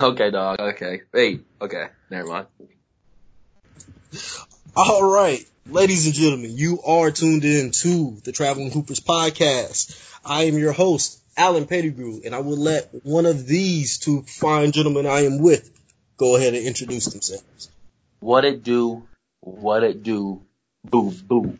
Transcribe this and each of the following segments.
Okay, dog. Okay. Wait. Okay. Never mind. All right, ladies and gentlemen, you are tuned in to the Traveling Hoopers podcast. I am your host, Alan Pettigrew, and I will let one of these two fine gentlemen I am with go ahead and introduce themselves. What it do? What it do? Boo boo.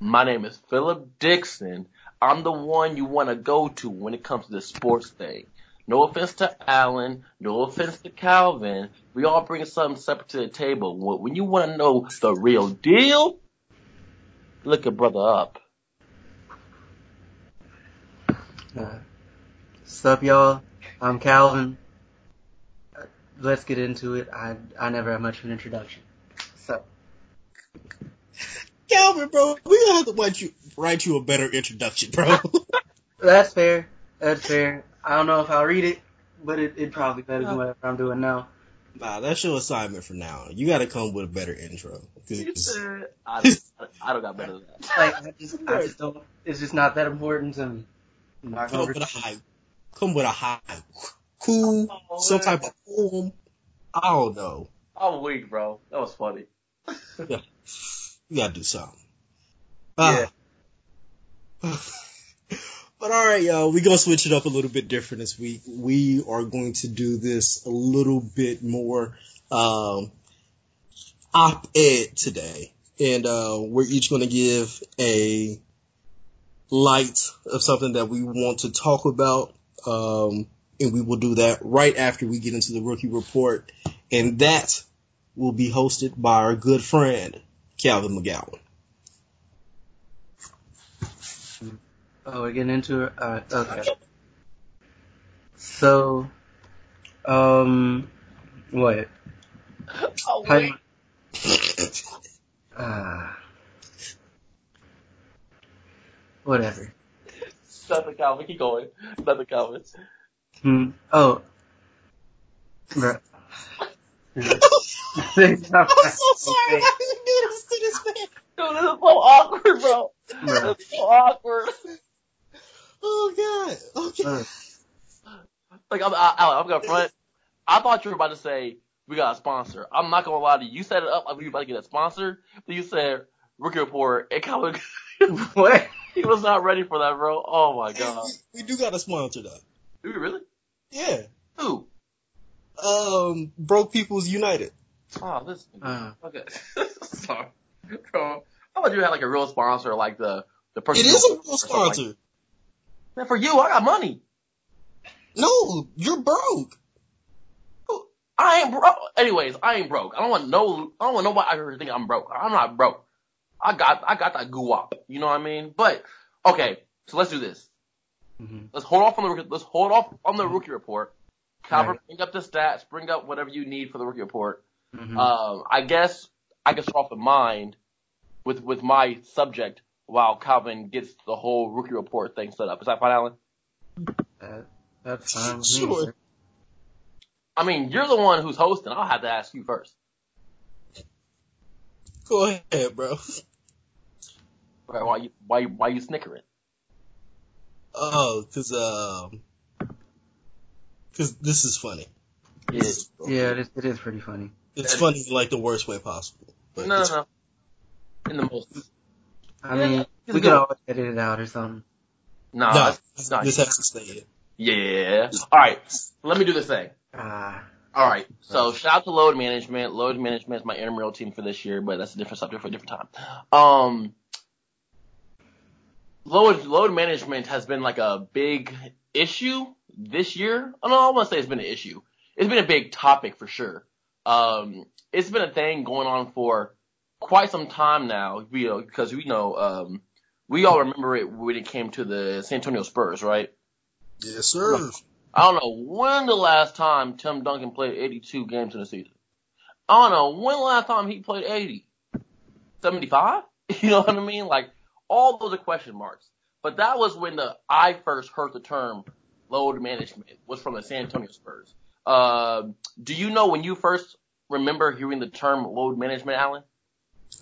My name is Philip Dixon. I'm the one you want to go to when it comes to the sports thing. No offense to Alan. no offense to Calvin. We all bring something separate to the table. When you want to know the real deal, look a brother up. Uh, what's up, y'all? I'm Calvin. Uh, let's get into it. I I never have much of an introduction. So, Calvin, bro, we gonna have to write you write you a better introduction, bro. that's fair. That's fair. I don't know if I'll read it, but it, it probably better than whatever I'm doing now. Nah, that's your assignment for now. You got to come with a better intro. I, I don't got better than that. Like, I just, I just don't. It's just not that important to me. I'm not come with a high, come with a high, cool, Oh, some type of poem. I don't know. I'm weak, bro. That was funny. yeah. You gotta do something. Ah. but all right, y'all, we gonna switch it up a little bit different this week. We are going to do this a little bit more um, op-ed today, and uh, we're each gonna give a light of something that we want to talk about, um, and we will do that right after we get into the rookie report, and that will be hosted by our good friend Calvin McGowan. Oh, we're getting into it. Alright, okay. So, um, what? Oh, wait. Uh, whatever. Nothing, Calvin. Keep going. Nothing, Calvin. Hmm. Oh. Bruh. I'm so sorry. I didn't this to this man. Dude, this is so awkward, bro. Bruh. This is so awkward. Oh god. Okay. Uh, Like, I'm, I, Alan, I'm gonna front. I thought you were about to say, we got a sponsor. I'm not gonna lie to you. You set it up like we were about to get a sponsor. Then you said, rookie report, and Calvin, what? he was not ready for that, bro. Oh my god. We, we do got a sponsor though. Do we really? Yeah. Who? Um, Broke People's United. Oh, this. Uh, Okay. Sorry. Bro, I thought you had like a real sponsor, like the, the person. It is a real or something like- sponsor. Man, for you, I got money. No, you're broke. I ain't broke. Anyways, I ain't broke. I don't want no. I don't want nobody out here to think I'm broke. I'm not broke. I got. I got that guap. You know what I mean? But okay, so let's do this. mhm. Let's hold off on the. Let's hold off on the rookie report. Calvin, Right. bring up the stats. Bring up whatever you need for the rookie report. Mhm. Um, I guess I can start off the mind with with my subject while Calvin gets the whole rookie report thing set up. Is that fine, Alan? That, that's fine with Sure. me. sir. I mean, you're the one who's hosting. I'll have to ask you first. Go ahead, bro. Why, why you why you- why you snickering? Oh, cause um, cause this is funny. Yeah. Yeah, it is, it is pretty funny. It's funny in like the worst way possible. But No, no, no. In the most. I mean, it's we could always edit it out or something. Nah, No, that's this, not. this has to stay in. Yeah. All right. Let me do this thing. Ah, All right. So shout out to load management. Load management is my intramural team for this year, but that's a different subject for a different time. Um, load load management has been like a big issue this year. I don't know. I want to say it's been an issue. It's been a big topic for sure. Um, it's been a thing going on for quite some time now. We uh, because we know um, we all remember it when it came to the San Antonio Spurs, right? Yes, sir. I don't know when the last time Tim Duncan played 82 games in a season. I don't know when the last time he played 80. 75? You know what I mean? Like, all those are question marks. But that was when the I first heard the term load management was from the San Antonio Spurs. Uh, do you know when you first remember hearing the term load management, Alan?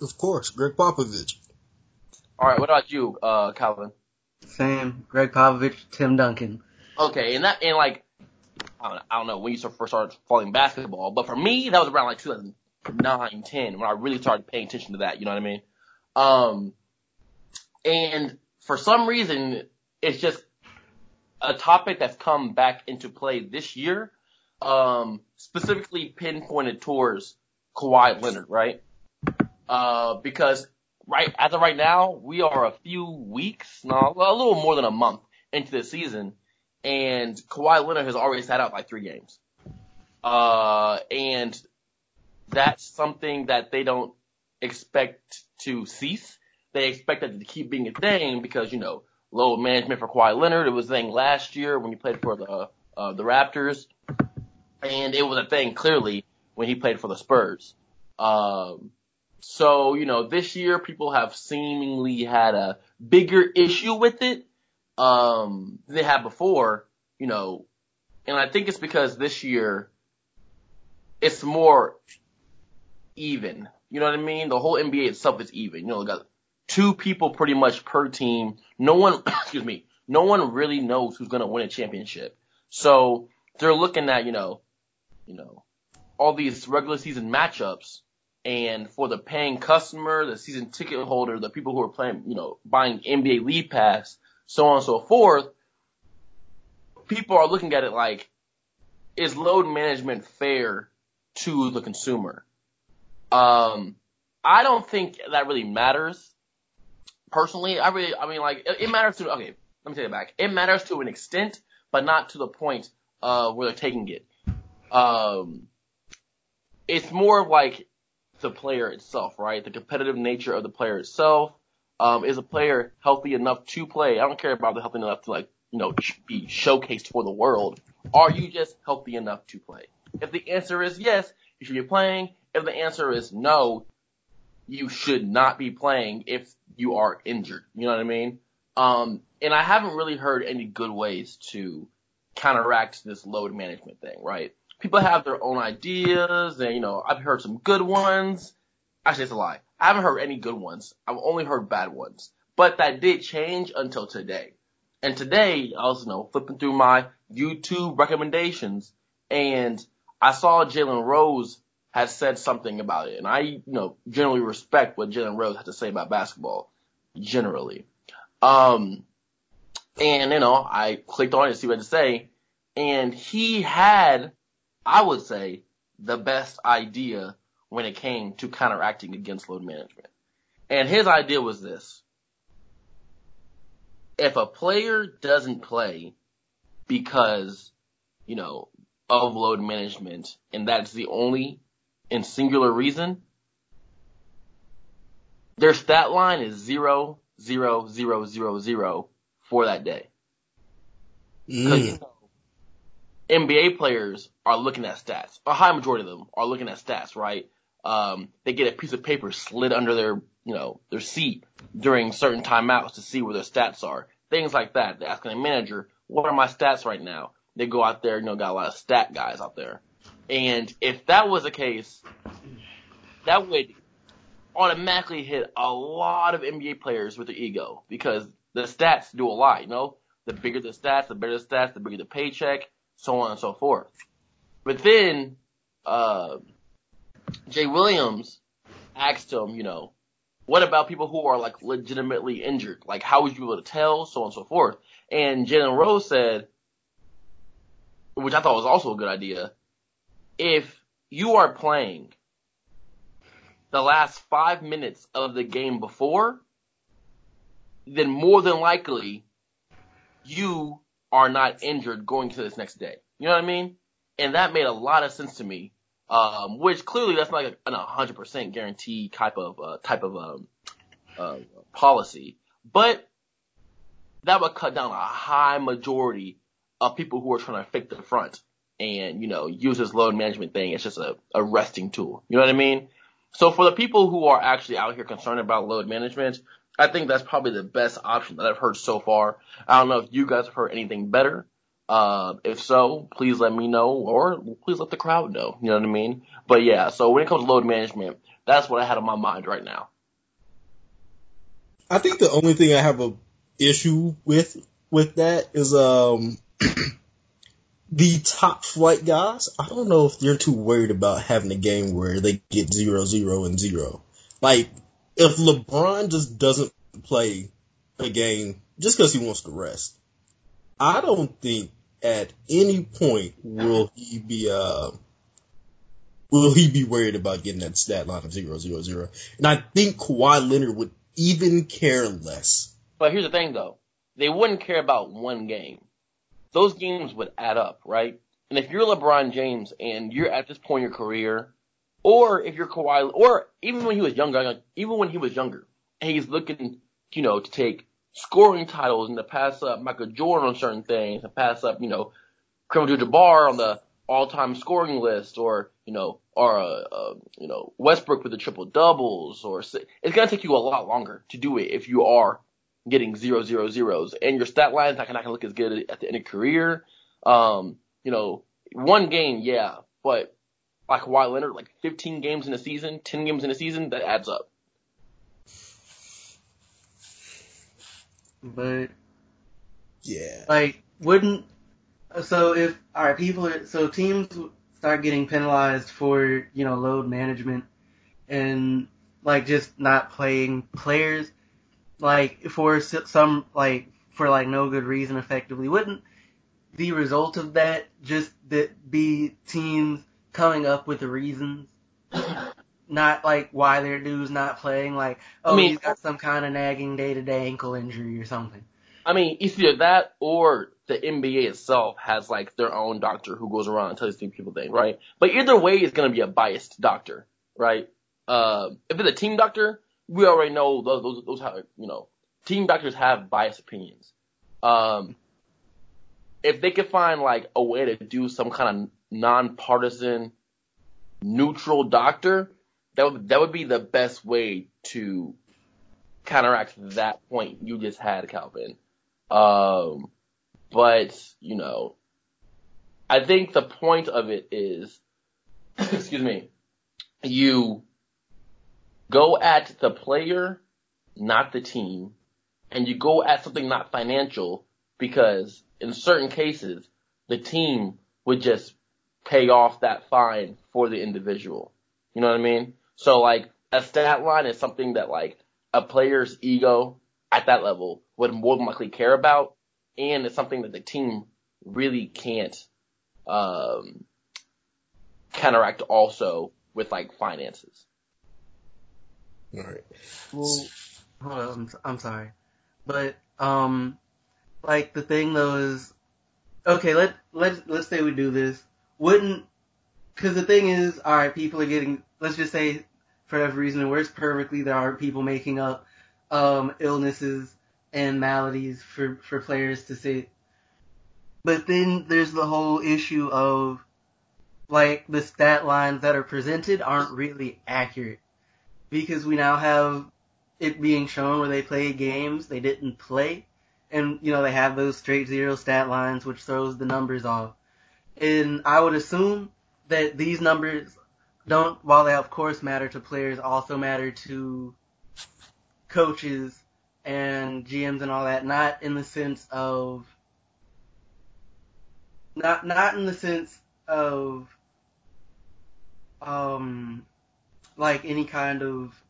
Of course, Gregg Popovich. All right, what about you, uh, Calvin? same. Gregg Popovich, Tim Duncan. Okay, and that and like, I don't, I don't know when you first started following basketball, but for me, that was around like 2009, 10 when I really started paying attention to that. You know what I mean? Um, and for some reason, it's just a topic that's come back into play this year, um, specifically pinpointed towards Kawhi Leonard, right? Uh, because right as of right now, we are a few weeks, no, a little more than a month into the season, and Kawhi Leonard has already sat out like three games. Uh, and that's something that they don't expect to cease. They expect that to keep being a thing because, you know, low management for Kawhi Leonard. It was a thing last year when he played for the, uh, the Raptors. And it was a thing clearly when he played for the Spurs. Um, so, you know, this year people have seemingly had a bigger issue with it, um, than they had before, you know, and I think it's because this year it's more even. You know what I mean? The whole NBA itself is even. You know, got two people pretty much per team. No one, excuse me, no one really knows who's going to win a championship. So they're looking at, you know, you know, all these regular season matchups and for the paying customer, the season ticket holder, the people who are playing, you know, buying NBA League Pass, so on and so forth, people are looking at it like, is load management fair to the consumer? Um, I don't think that really matters. Personally, I really, I mean, like, it, matters to, okay, let me take it back. It matters to an extent, but not to the point, uh, where they're taking it. Um, it's more of like the player itself, right? The competitive nature of the player itself. Um, is a player healthy enough to play? I don't care about the healthy enough to like, you know, be showcased for the world. Are you just healthy enough to play? If the answer is yes, you should be playing. If the answer is no, you should not be playing if you are injured. You know what I mean? Um, and I haven't really heard any good ways to counteract this load management thing, right? People have their own ideas and, you know, I've heard some good ones. Actually, it's a lie. I haven't heard any good ones. I've only heard bad ones. But that did change until today. And today, I was, you know, flipping through my YouTube recommendations and I saw Jalen Rose has said something about it. And I, you know, generally respect what Jalen Rose has to say about basketball. Generally. Um, and, you know, I clicked on it to see what to say. And he had, I would say, the best idea when it came to counteracting against load management. And his idea was this. If a player doesn't play because, you know, of load management and that's the only and singular reason, their stat line is zero, zero, zero, zero, zero for that day. Because Mm. you know, NBA players are looking at stats. A high majority of them are looking at stats, right? Um, they get a piece of paper slid under their, you know, their seat during certain timeouts to see where their stats are. Things like that. They're asking manager, what are my stats right now? They go out there, you know, got a lot of stat guys out there. And if that was the case, that would automatically hit a lot of NBA players with their ego because the stats do a lot, you know? The bigger the stats, the better the stats, the bigger the paycheck, so on and so forth. But then, uh, Jay Williams asked him, you know, what about people who are like legitimately injured? Like how would you be able to tell, so on and so forth? And Jalen Rose said, which I thought was also a good idea, if you are playing the last five minutes of the game before, then more than likely you are not injured going to this next day. You know what I mean? And that made a lot of sense to me. Um, which clearly that's not like an 100% guarantee type of, uh, type of, um, uh, policy, but that would cut down a high majority of people who are trying to fake the front and, you know, use this load management thing. It's just a, a resting tool. You know what I mean? So for the people who are actually out here concerned about load management, I think that's probably the best option that I've heard so far. I don't know if you guys have heard anything better. Uh, if so, please let me know or please let the crowd know. You know what I mean? But yeah, so when it comes to load management, that's what I had on my mind right now. I think the only thing I have a issue with with that is um the top flight guys, I don't know if they're too worried about having a game where they get zero, zero, and zero. Like, if LeBron just doesn't play a game just because he wants to rest, I don't think at any point will he be uh will he be worried about getting that stat line of zero zero zero. And I think Kawhi Leonard would even care less. But here's the thing though. They wouldn't care about one game. Those games would add up, right? And if you're LeBron James and you're at this point in your career, or if you're Kawhi, or even when he was younger, even when he was younger, and he's looking, you know, to take scoring titles and to pass up Michael Jordan on certain things and pass up, you know, Kareem Abdul-Jabbar on the all-time scoring list or, you know, or, uh, uh, you know, Westbrook with the triple doubles or it's going to take you a lot longer to do it if you are getting zero, zero, zeros and your stat line is not going to look as good at the end of career. Um, you know, one game, yeah, but like Kawhi Leonard, like 15 games in a season, 10 games in a season, that adds up. But Yeah. like, wouldn't so if all right, people are, so teams start getting penalized for you know load management and like just not playing players like for some like for like no good reason effectively wouldn't the result of that just that be teams coming up with the reasons not like why their dude's not playing like oh I mean- he's got some kind of nagging day to day ankle injury or something I mean, it's either that or the NBA itself has like their own doctor who goes around and tells these people things, right? But either way, it's going to be a biased doctor, right? Um, if it's a team doctor, we already know those, those, those you know, team doctors have biased opinions. Um, if they could find like a way to do some kind of nonpartisan, neutral doctor, that would, that would be the best way to counteract that point you just had, Calvin. Um, but, you know, I think the point of it is, excuse me, you go at the player, not the team, and you go at something not financial because in certain cases, the team would just pay off that fine for the individual. You know what I mean? So like a stat line is something that like a player's ego at that level would more than likely care about, and it's something that the team really can't um, counteract also with like finances. All right. Well, hold on, I'm, I'm sorry, but um, like the thing though is, okay, let let let's say we do this. Wouldn't because the thing is, all right, people are getting. Let's just say, for every reason it works perfectly, there are people making up um illnesses and maladies for for players to say. But then there's the whole issue of like the stat lines that are presented aren't really accurate because we now have it being shown where they play games they didn't play, and you know they have those straight zero stat lines which throws the numbers off. And I would assume that these numbers don't, while they of course matter to players, also matter to coaches and GMs and all that. Not in the sense of not not in the sense of um like any kind of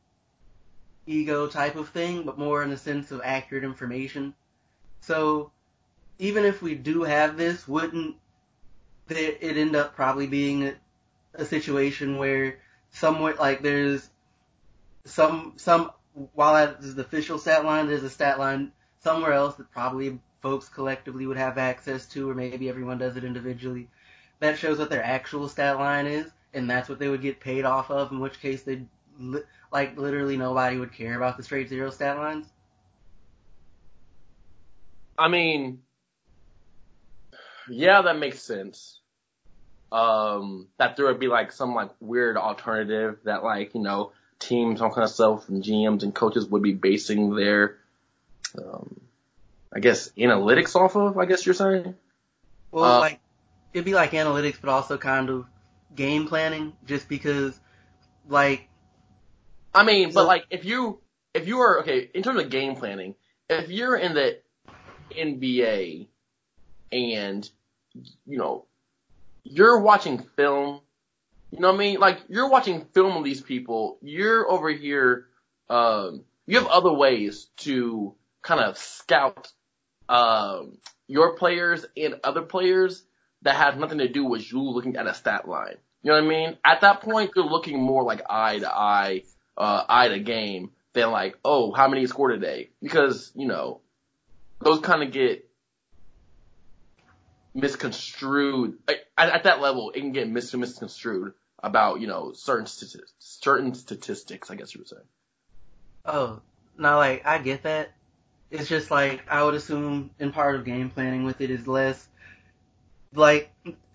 ego type of thing, but more in the sense of accurate information. So even if we do have this, wouldn't it end up probably being a, situation where somewhere like there's some some while that is the official stat line, there's a stat line somewhere else that probably folks collectively would have access to, or maybe everyone does it individually. That shows what their actual stat line is, and that's what they would get paid off of. In which case, they li- like literally nobody would care about the straight zero stat lines. I mean, yeah, that makes sense. Um, that there would be like some like weird alternative that like, you know, teams, all kind of stuff, and GMs and coaches would be basing their, um, I guess analytics off of, I guess you're saying? Well, Uh, like it'd be like analytics, but also kind of game planning, just because like I mean, but like if you if you are okay in terms of game planning, if you're in the NBA and you know you're watching film. You know what I mean? Like you're watching film of these people. You're over here. Um, you have other ways to kind of scout um, your players and other players that have nothing to do with you looking at a stat line. You know what I mean? At that point, you're looking more like eye to eye, uh, eye to game than like, oh, how many scored today? Because, you know, those kind of get misconstrued. At, at, that level, it can get mis- misconstrued about, you know, certain statistics, certain statistics, I guess you would say. Oh, no, like, I get that. It's just like, I would assume in part of game planning with it is less, like,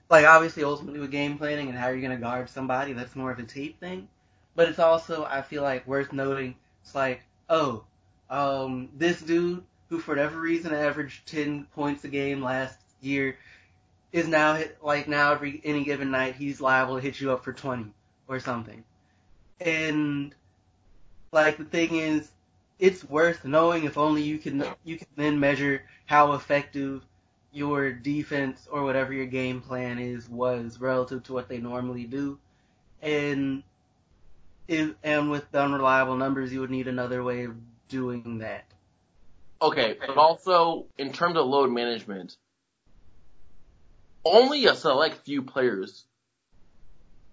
like obviously ultimately with game planning and how you're going to guard somebody, that's more of a tape thing. But it's also, I feel like, worth noting, it's like, oh, um, this dude who for whatever reason averaged 10 points a game last year is now like now every any given night he's liable to hit you up for 20 or something. And like the thing is, it's worth knowing if only you can you can then measure how effective your defense or whatever your game plan is was relative to what they normally do. And if, and with unreliable numbers, you would need another way of doing that. Okay, but also in terms of load management, only a select few players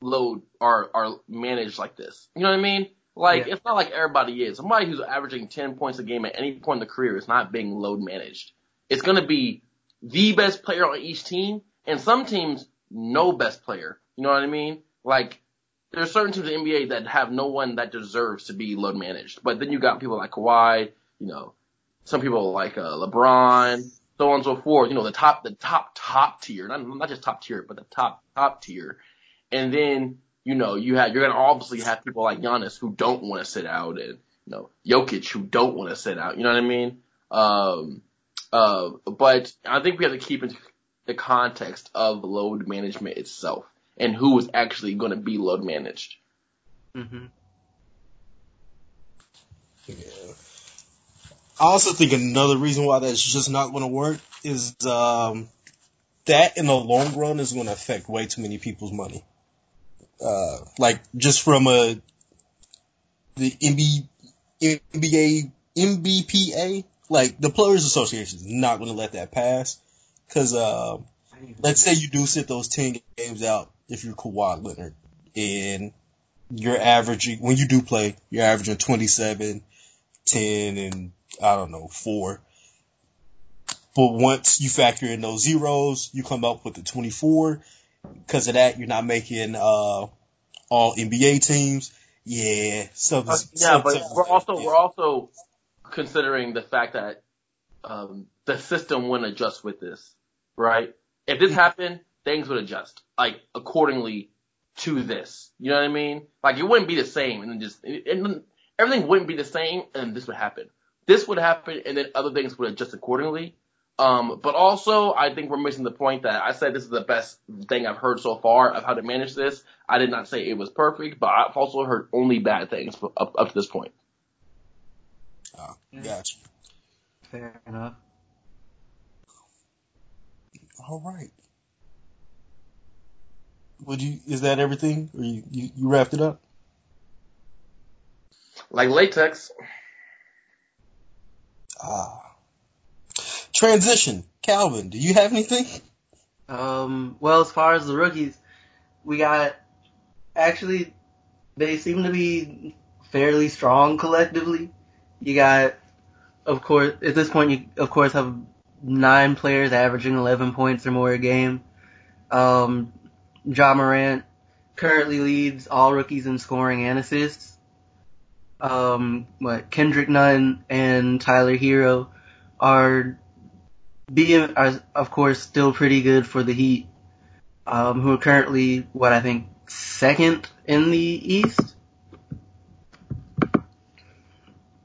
load are are managed like this. You know what I mean? Like yeah. it's not like everybody is. Somebody who's averaging ten points a game at any point in the career is not being load managed. It's gonna be the best player on each team, and some teams no best player. You know what I mean? Like there's certain teams in the NBA that have no one that deserves to be load managed. But then you got people like Kawhi, you know, some people like uh, LeBron, so on and so forth. You know, the top, the top, top tier, not not just top tier, but the top, top tier. And then you know you have you're gonna obviously have people like Giannis who don't want to sit out, and you know Jokic who don't want to sit out. You know what I mean? Um, uh, but I think we have to keep in the context of load management itself and who is actually going to be load managed. Mm-hmm. Yeah. I also think another reason why that's just not going to work is um, that in the long run is going to affect way too many people's money. Uh, like just from a the NBA, NBA NBPA, like the Players Association is not going to let that pass because uh, let's say you do sit those ten games out if you're Kawhi Leonard and you're averaging when you do play, you're averaging 27, 10, and I don't know four. But once you factor in those zeros, you come up with the 24. Because of that, you're not making uh, all NBA teams. Yeah, something. Uh, yeah, but we're also yeah. we're also considering the fact that um, the system wouldn't adjust with this, right? If this happened, things would adjust like accordingly to this. You know what I mean? Like it wouldn't be the same, and then just and everything wouldn't be the same, and this would happen. This would happen, and then other things would adjust accordingly. Um, but also, I think we're missing the point that I said this is the best thing I've heard so far of how to manage this. I did not say it was perfect, but I've also heard only bad things up, up to this point. Oh, gotcha. Fair enough. All right. Would you? Is that everything? Or you, you, you wrapped it up? Like latex. Ah. Transition. Calvin, do you have anything? Um, well, as far as the rookies, we got, actually, they seem to be fairly strong collectively. You got, of course, at this point, you of course have nine players averaging 11 points or more a game. Um, Ja Morant currently leads all rookies in scoring and assists. Um, what Kendrick Nunn and Tyler Herro are being, are of course still pretty good for the Heat, um, who are currently what I think second in the East.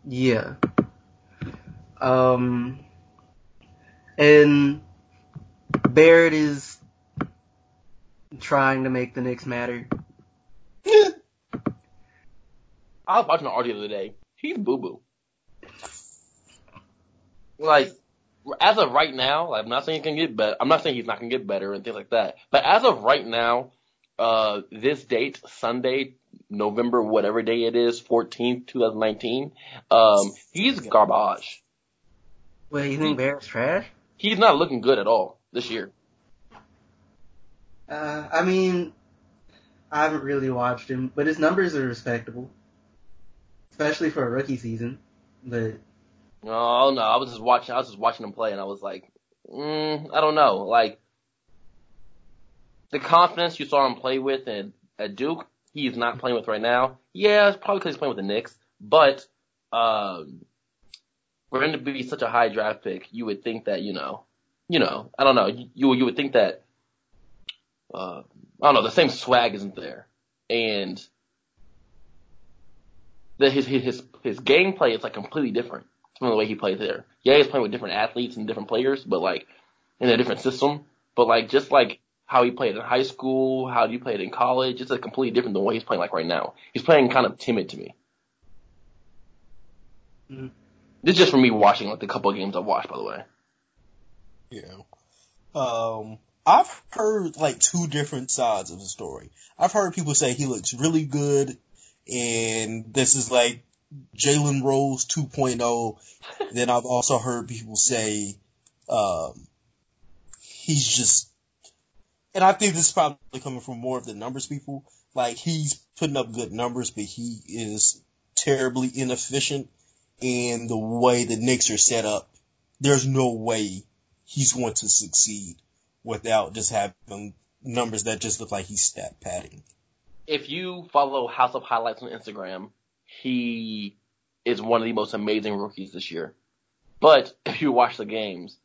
Yeah. Um, and Barrett is trying to make the Knicks matter. I was watching the audio the other day. He's boo boo. Like, as of right now, like, I'm not saying he can get better. I'm not saying he's not gonna get better and things like that. But as of right now, uh, this date, Sunday, November, whatever day it is, 14th, 2019, um, he's garbage. Wait, you think Barrett's trash? He's not looking good at all this year. Uh, I mean, I haven't really watched him, but his numbers are respectable, especially for a rookie season. But No, no, I was just watching, I was just watching him play and I was like, mm, I don't know, like, the confidence you saw him play with at, at Duke, he's not playing with right now. Yeah, it's probably because he's playing with the Knicks, but, um, for him to be such a high draft pick, you would think that, you know, you know, I don't know, you, you would think that, uh, I don't know, the same swag isn't there. And, the, his, his, his gameplay is like completely different from the way he plays there. Yeah, he's playing with different athletes and different players, but like, in a different system. But like, just like how he played in high school, how he played in college, it's like completely different than what he's playing like right now. He's playing kind of timid to me. Mhm. This is just for me watching like the couple of games I've watched, by the way. Yeah. Um, I've heard like two different sides of the story. I've heard people say he looks really good and this is like Jalen Rose 2.0. then I've also heard people say, um, he's just, and I think this is probably coming from more of the numbers people. Like he's putting up good numbers, but he is terribly inefficient in the way the Knicks are set up. There's no way he's going to succeed without just having numbers that just look like he's stat padding. If you follow House of Highlights on Instagram, he is one of the most amazing rookies this year. But if you watch the games,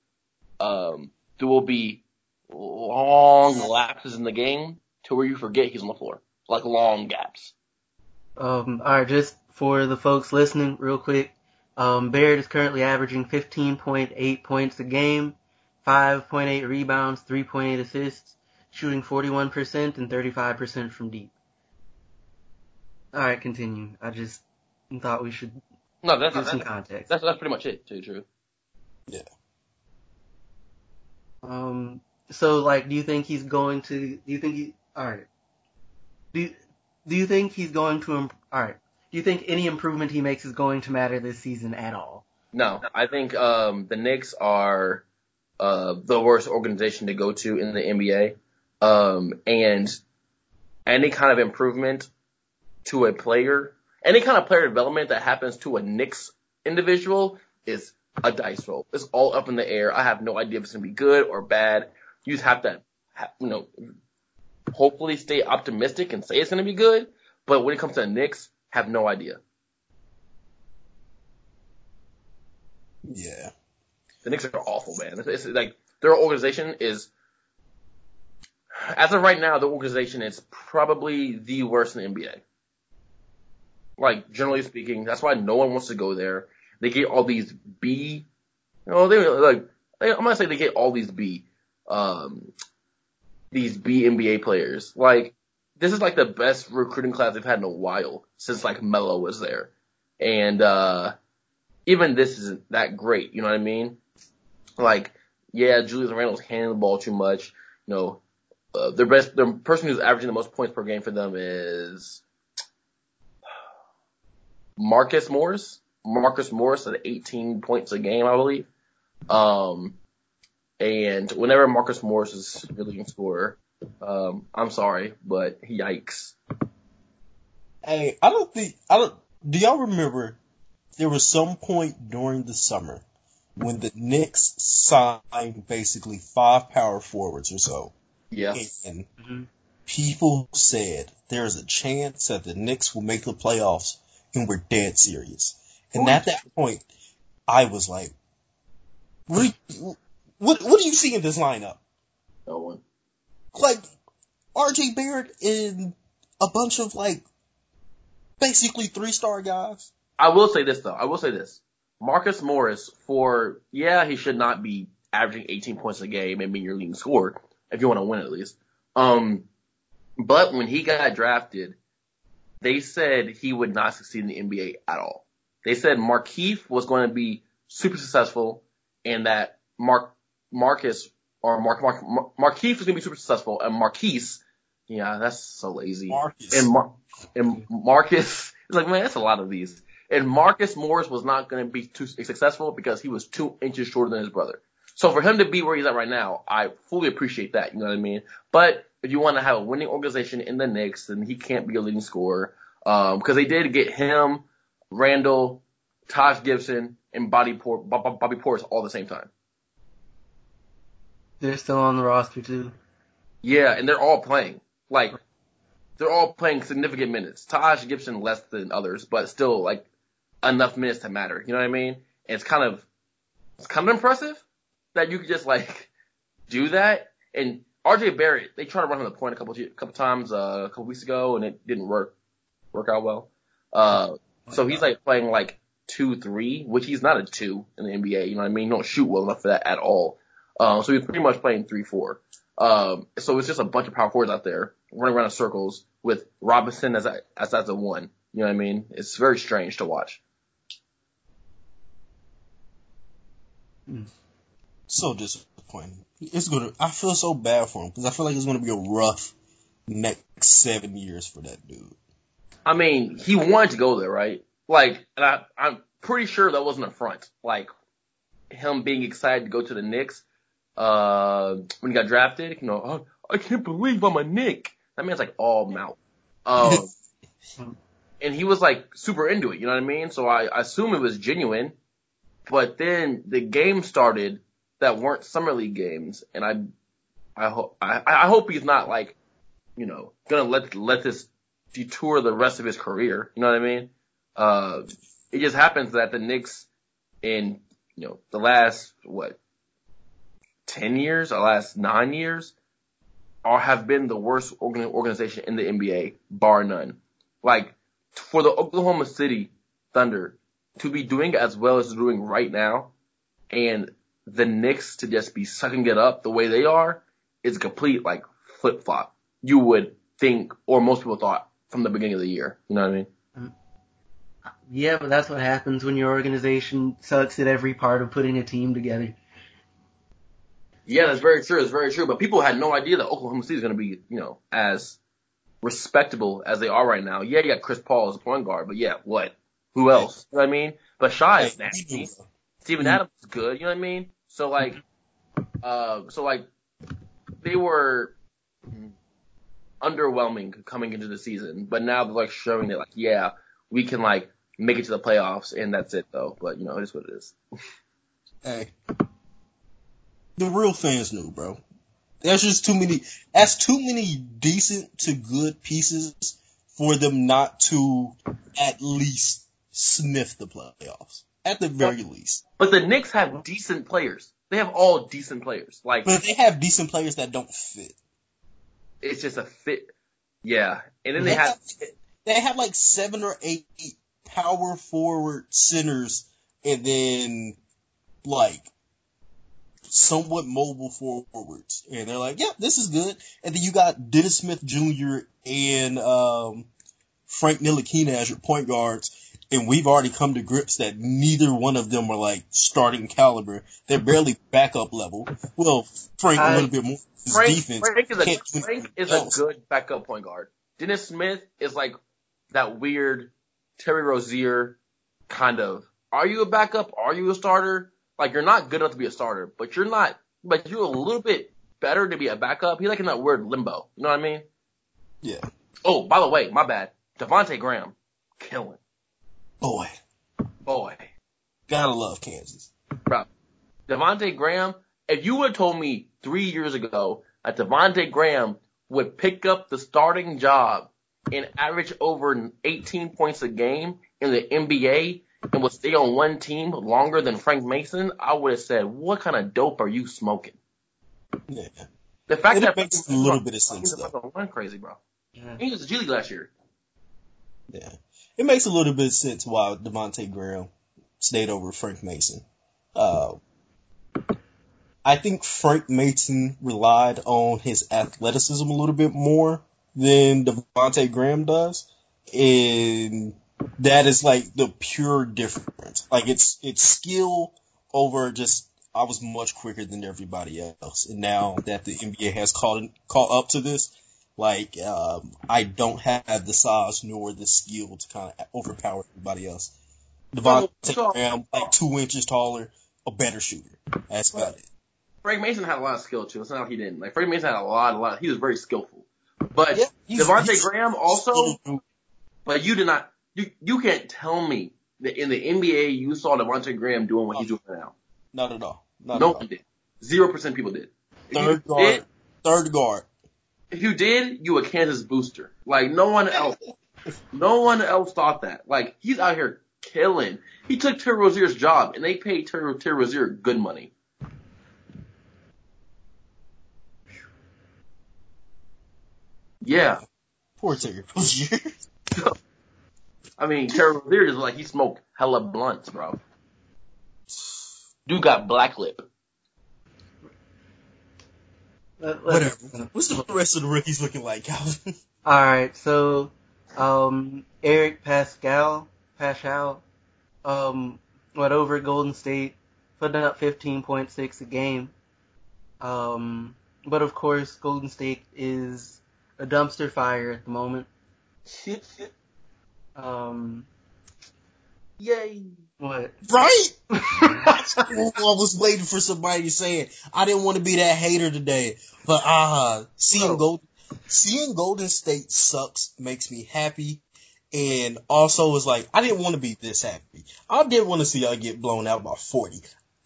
um, there will be long lapses in the game to where you forget he's on the floor. Like long gaps. um, all right, just for the folks listening, real quick, um, is currently averaging 15.8 points a game, 5.8 rebounds, 3.8 assists, shooting 41% and 35% from deep. All right, continue. I just thought we should No, that's, give that's, some context. that's, that's pretty much it, to tell you the truth. Um, so like, do you think he's going to? Do you think he? All right. Do you, Do you think he's going to? Imp- all right. Do you think any improvement he makes is going to matter this season at all? No, I think um, the Knicks are uh, the worst organization to go to in the NBA, um, and any kind of improvement to a player, any kind of player development that happens to a Knicks individual is a dice roll. It's all up in the air. I have no idea if it's gonna be good or bad. You just have to, you know, hopefully stay optimistic and say it's gonna be good. But when it comes to the Knicks, have no idea. Yeah. The Knicks are awful, man. It's, it's like their organization is, as of right now, the organization is probably the worst in the NBA. Like generally speaking, that's why no one wants to go there. They get all these B, you know, they like they, I'm gonna say they get all these B, um, these B NBA players. Like this is like the best recruiting class they've had in a while since like Melo was there, and uh even this isn't that great. You know what I mean? Like, yeah, Julius Randle's handing the ball too much. You know, uh, their best, the person who's averaging the most points per game for them is Marcus Morris. Marcus Morris at 18 points a game, I believe. Um, and whenever Marcus Morris is your leading scorer, um, I'm sorry, but he yikes. Hey, I don't think I don't. Do y'all remember there was some point during the summer when the Knicks signed basically five power forwards or so, Yeah. and Mhm. people said there's a chance that the Knicks will make the playoffs, and we're dead serious. And at that point, I was like, "What? What? What do you see in this lineup? No one. Like R.J. Barrett and a bunch of like basically three star guys." I will say this though. I will say this. Marcus Morris for, yeah, he should not be averaging 18 points a game and being your leading scorer if you want to win at least. Um, but when he got drafted, they said he would not succeed in the NBA at all. They said Markieff was going to be super successful and that Mark Marcus or Mark Mark Mar- Marquise is gonna be super successful, and Marquise, yeah, that's so lazy. Marcus. And Mar- and Marcus, it's like man, that's a lot of these. And Marcus Morris was not gonna be too successful because he was two inches shorter than his brother. So for him to be where he's at right now, I fully appreciate that. You know what I mean? But if you want to have a winning organization in the Knicks, then he can't be a leading scorer. Um, because they did get him, Randle, Taj Gibson, and Bobby Por- Bobby Portis all the same time. They're still on the roster too. Yeah, and they're all playing. Like, they're all playing significant minutes. Taj Gibson less than others, but still like enough minutes to matter. You know what I mean? And it's kind of, it's kind of impressive that you could just like do that. And RJ Barrett, they tried to run him the point a couple couple times uh, a couple weeks ago, and it didn't work work out well. Uh, so he's like playing like two three, which he's not a two in the NBA. You know what I mean? He don't shoot well enough for that at all. Um, so he's pretty much playing three four. Um, so it's just a bunch of power forwards out there running around in circles with Robinson as a, as as a one. You know what I mean? It's very strange to watch. so disappointing. It's gonna. I feel so bad for him because I feel like it's gonna be a rough next seven years for that dude. I mean, he wanted to go there, right? Like, and I, I'm pretty sure that wasn't a front. Like, him being excited to go to the Knicks, uh, when he got drafted, you know, oh, I can't believe I'm a Knick. That man's like all mouth. Um, and he was like super into it, you know what I mean? So I, I assume it was genuine. But then the game started that weren't summer league games, and I, I hope, I, I hope he's not like, you know, gonna let let this detour the rest of his career. You know what I mean? Uh, it just happens that the Knicks in, you know, the last, what, 10 years, or last nine years, are, have been the worst organ- organization in the NBA, bar none. Like, for the Oklahoma City Thunder to be doing as well as doing right now, and the Knicks to just be sucking it up the way they are, is a complete, like, flip flop. You would think, or most people thought, from the beginning of the year. You know what I mean? Uh, yeah, but that's what happens when your organization sucks at every part of putting a team together. Yeah, that's very true. It's very true. But people had no idea that Oklahoma City is going to be, you know, as respectable as they are right now. Yeah, you got Chris Paul as a point guard, but yeah, what? Who else? You know what I mean? But Shai is nasty. Steven mm-hmm. Adams is good. You know what I mean? So like, uh, so like, they were underwhelming coming into the season, but now they're like showing that like, yeah, we can like make it to the playoffs, and that's it though. But you know, it is what it is. Hey, the real fans knew, bro. That's just too many. That's too many decent to good pieces for them not to at least sniff the playoffs. At the very least. But the Knicks have decent players. They have all decent players. Like But they have decent players that don't fit. it's just a fit. Yeah, and then they have they have like seven or eight power forward centers and then like somewhat mobile forwards. And they're like, yeah, this is good. And then you got Dennis Smith Jr. and um, Frank Ntilikina as your point guards. And we've already come to grips that neither one of them are like starting caliber. They're barely backup level. Well, Frank a I- little bit more. Frank. defense Frank is a Frank is a good backup point guard. Dennis Smith is like that weird Terry Rozier kind of. Are you a backup? Are you a starter? Like you're not good enough to be a starter, but you're not. But you're a little bit better to be a backup. He's like in that weird limbo. You know what I mean? Yeah. Oh, by the way, my bad. Devonte Graham, killing. Boy, Boy, gotta love Kansas. bro. Devonte Graham, if you would have told me three years ago that Devonte Graham would pick up the starting job and average over 18 points a game in the NBA and would stay on one team longer than Frank Mason, I would have said, what kind of dope are you smoking? Yeah. The fact It that makes a little bit of sense, he was though. one crazy, bro. Yeah. He was a G League last year. Yeah. It makes a little bit of sense why Devonte Graham stayed over Frank Mason. Uh, I think Frank Mason relied on his athleticism a little bit more than Devonte Graham does. And that is like the pure difference. Like it's, it's skill over just I was much quicker than everybody else. And now that the NBA has caught caught up to this, like um, I don't have the size nor the skill to kind of overpower everybody else. Devonte so- Graham, like two inches taller, a better shooter. That's about it. Frank Mason had a lot of skill too. It's not like he didn't. Like Frank Mason had a lot, a lot. He was very skillful. But Yeah, he's- Devonte he's- Graham also, but you did not. You you can't tell me that in the NBA you saw Devonte Graham doing what he's doing now. Not at all. Not No at all. one did. Zero percent people did. Third did, guard. Third guard. If you did, you a Kansas booster. Like no one else. no one else thought that. Like he's out here killing. He took Terry Rozier's job, and they paid Terry, Terry Rozier good money. Yeah, Poor Terry Rozier. I mean Terry Rozier just like he smoked hella blunts, bro. Dude got black lip. Let- Whatever. What's the rest of the rookies looking like, Calvin? All right, so um, Eric Paschall, Paschall, um, went over at Golden State, putting up 15.6 a game. Um, but of course, Golden State is a dumpster fire at the moment. Um, Yay. What? Right? I was waiting for somebody to say it. I didn't want to be that hater today, but ah, seeing Oh. Gold, seeing Golden State sucks makes me happy, and also is like I didn't want to be this happy. I did want to see y'all get blown out by forty.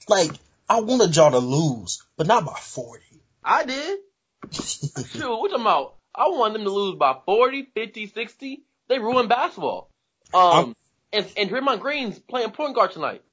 Like I wanted y'all to lose, but not by forty. I did. Shoot, what talking about? I wanted them to lose by 40, 50, 60. They ruined basketball. Um, and, and Draymond Green's playing point guard tonight.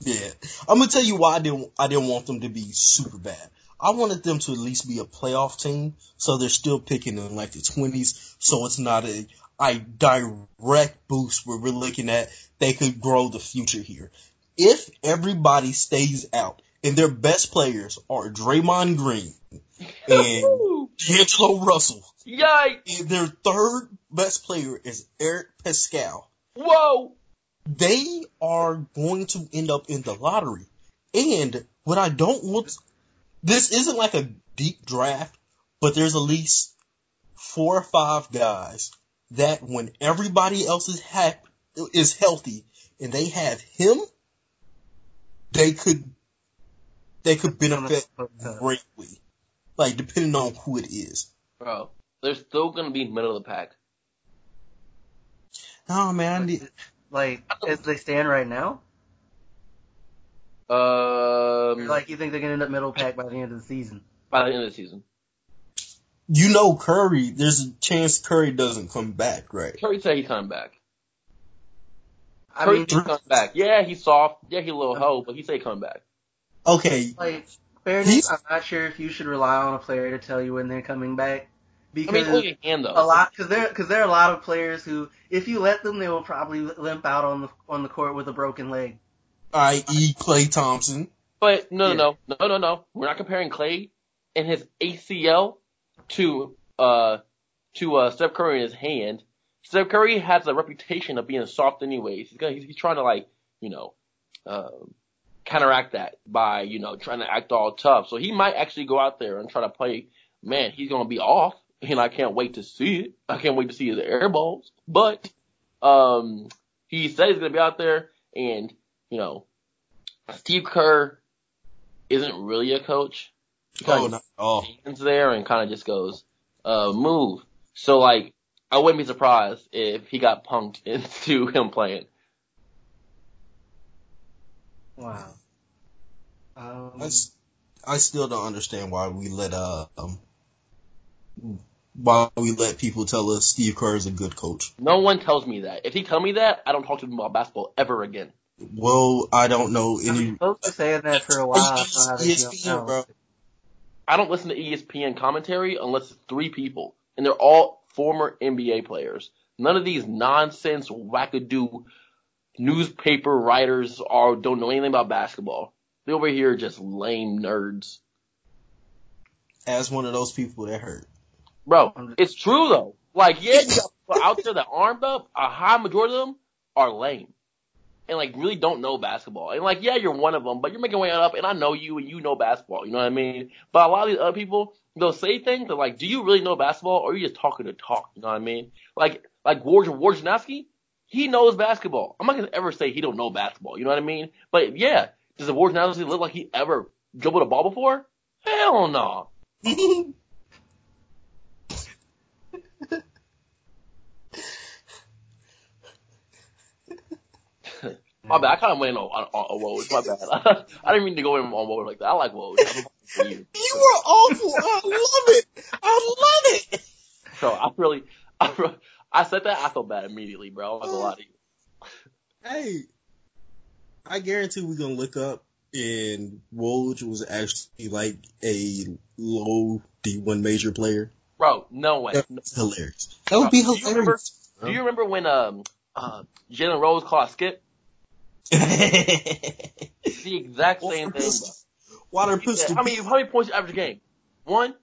Yeah, I'm gonna tell you why I didn't. I didn't want them to be super bad. I wanted them to at least be a playoff team, so they're still picking in like the 20s. So it's not a a direct boost where we're looking at they could grow the future here. If everybody stays out and their best players are Draymond Green and! D'Angelo Russell, Yikes! and their third best player is Eric Paschall, Whoa! They are going to end up in the lottery. And what I don't want, this isn't like a deep draft, but there's at least four or five guys that when everybody else is hap- is healthy and they have him, they could, they could benefit greatly. Like depending on who it is. Bro, they're still gonna be middle of the pack. Oh man, I need, Like, as they stand right now? Um, Like, you think they're gonna end up middle pack by the end of the season? by the end of the season. you know Curry, there's a chance Curry doesn't come back, right? Curry said he's coming back. I Curry mean, he's coming back. Yeah, he's soft. Yeah, he's a little hoe, but he said he's coming back. Okay, like, fairness, He's- I'm not sure if you should rely on a player to tell you when they're coming back. I Because mean, look at him though. a lot, because there, because there are a lot of players who, if you let them, they will probably limp out on the on the court with a broken leg. i.e. Klay Thompson. But no, Yeah. no, no, no, no, no. We're not comparing Klay and his ACL to uh to uh Steph Curry in his hand. Steph Curry has a reputation of being soft, anyways. He's gonna, he's, he's trying to like you know um, counteract that by you know trying to act all tough. So he might actually go out there and try to play. Man, he's gonna be off, and I can't wait to see it. I can't wait to see his air balls. But um, he said he's gonna be out there, and you know, Steve Kerr isn't really a coach. He Oh, kinda not at all. stands there and kind of just goes, uh, move. So like, I wouldn't be surprised if he got punked into him playing. Wow. Um, I, s- I still don't understand why we let uh um why we let people tell us Steve Kerr is a good coach. No one tells me that. If he tell me that, I don't talk to him about basketball ever again. Well, I don't know I mean, any. folks are saying that for a while. I don't know how they feel ESPN, bro. I don't listen to ESPN commentary unless it's three people, and they're all former NBA players. None of these nonsense wackadoo newspaper writers are don't know anything about basketball. They over here are just lame nerds. As one of those people that hurt. Bro, it's true though. Like, yeah, out there that armed up, a high majority of them are lame. and like really don't know basketball. And like, yeah, you're one of them, but you're making way up, and I know you, and you know basketball. You know what I mean? But a lot of these other people, they'll say things that like, do you really know basketball, or are you just talking to talk? You know what I mean? Like, like Ward Wojnarowski, he knows basketball. I'm not gonna ever say he don't know basketball. You know what I mean? But yeah, does the Wojnarowski look like he ever dribbled a ball before? Hell no. My bad. I kind of went on, on, on Woj. My bad. I didn't mean to go in on Woj like that. I like Woj. you were awful. I love it. I love it. So I really, I, really, I said that. I felt bad immediately, bro. I'm not gonna lie to you. Hey, I guarantee we're gonna look up and Woj was actually like a low D1 major player. Bro, no way. That would be hilarious. That would be Do you remember, hilarious. do you remember when um uh Jalen Rose called a skip? It's the exact same Water thing. pistol. Water pistol. How many how many points you average a game? One,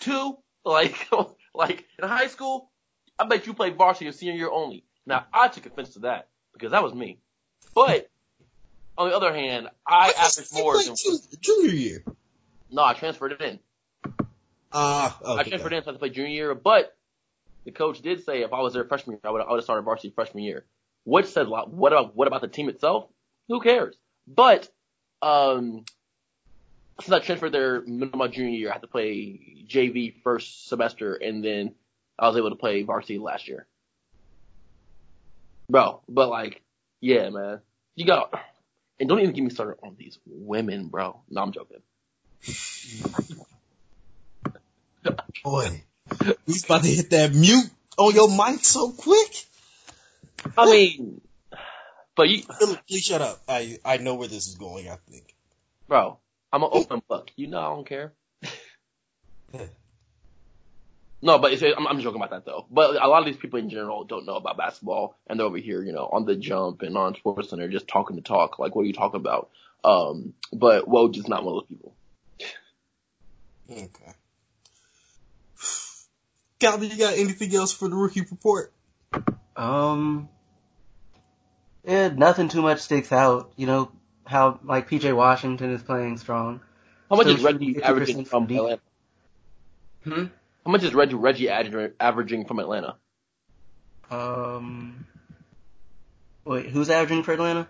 two, like like in high school. I bet you played varsity your senior year only. Now I took offense to that because that was me. But on the other hand, I I averaged more than junior year. no. I transferred it in. Ah, I okay. transferred in so I had to play junior year, but the coach did say if I was there freshman year, I would I would have started varsity freshman year. Which says a lot. What about what about the team itself? Who cares? But um, since I transferred there middle of my junior year, I had to play JV first semester, and then I was able to play varsity last year. Bro, but like, yeah, man, you got, and don't even get me started on these women, bro. No, I'm joking. Boy, he's about to hit that mute on your mic so quick. I mean, but you, Philip, please shut up. I I know where this is going. I think. Bro, I'm an open book. You know I don't care. no, but it's, I'm, I'm joking about that though. But a lot of these people in general don't know about basketball, and they're over here, you know, on the jump and on Sports Center just talking to talk. Like, what are you talking about? Um, but Woj is not one of those people. Okay. Calvin, you got anything else for the rookie report? Um, yeah, nothing too much sticks out. You know how like PJ Washington is playing strong. How much is Reggie averaging from. Atlanta? Hmm. How much is Reggie Reggie averaging from Atlanta? Um, wait, who's averaging for Atlanta?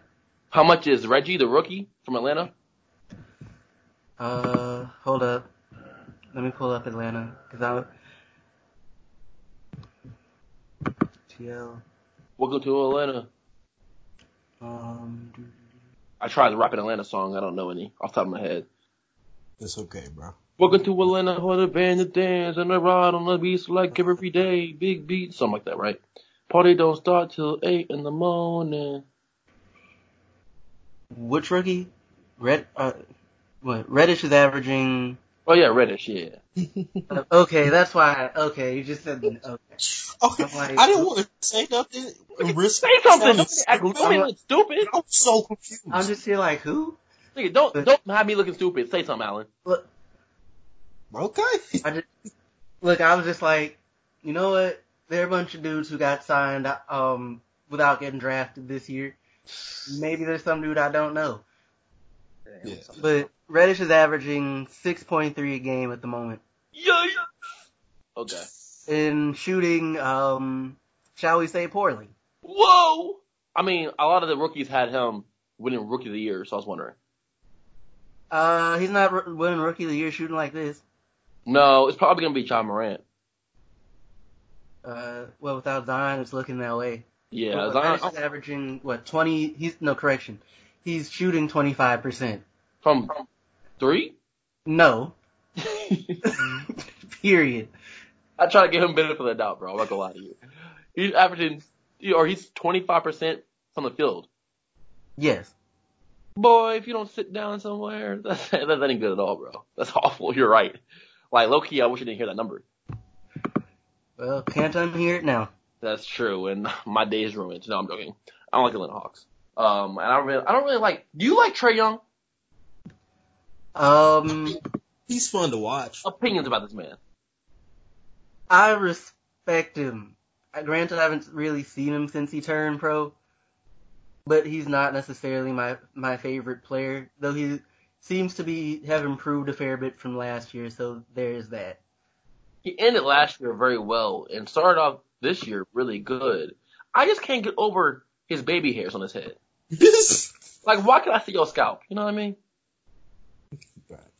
How much is Reggie, the rookie from Atlanta? Uh, hold up. Let me pull up Atlanta because I. TL. Welcome to Atlanta. Um, I tried to rap an Atlanta song. I don't know any off the top of my head. It's okay, bro. Welcome to Atlanta for the band to dance and the ride on the beats like every day. Big beat, something like that, right? Party don't start till eight in the morning. which rookie? Red. Uh, what? Reddish is averaging. Oh yeah, Reddish, yeah. Okay, that's why. Okay, you just said. Okay. Okay, I'm like- I didn't want to say nothing. and risk Say something. Don't sounding act, stupid. don't make me look stupid. I'm so confused. I'm just here like who? Nigga, don't don't have me looking stupid. Say something, Alan. Look, okay. I just look. I was just like, you know what? There are a bunch of dudes who got signed um without getting drafted this year. Maybe there's some dude I don't know, Yeah. but Reddish is averaging 6.3 a game at the moment. Yeah, yeah. Okay. In shooting, um, shall we say poorly? Whoa. I mean, a lot of the rookies had him winning Rookie of the Year, so I was wondering. Uh, he's not r- winning Rookie of the Year shooting like this. No, it's probably gonna be Ja Morant. Uh, well, without Zion, it's looking that way. Yeah, Well, Zion, is averaging what 20? He's no correction. He's shooting 25 percent. from three. No. Period. I try to give him benefit of the doubt, bro. I'm not gonna lie to you. He's averaging, or he's 25% from the field. Yes. Boy, if you don't sit down somewhere, that's, that ain't good at all, bro. That's awful. You're right. Like, low key, I wish I didn't hear that number. Well, can't unhear it now. That's true, and my day is ruined. No, I'm joking. I don't like Atlanta Hawks. Um, and I don't really, I don't really like, do you like Trae Young? Um, He's fun to watch. Opinions about this man. I respect him. Granted, I haven't really seen him since he turned pro, but he's not necessarily my my favorite player. Though he seems to be have improved a fair bit from last year, so there's that. He ended last year very well and started off this year really good. I just can't get over his baby hairs on his head. like, why can I see your scalp? You know what I mean?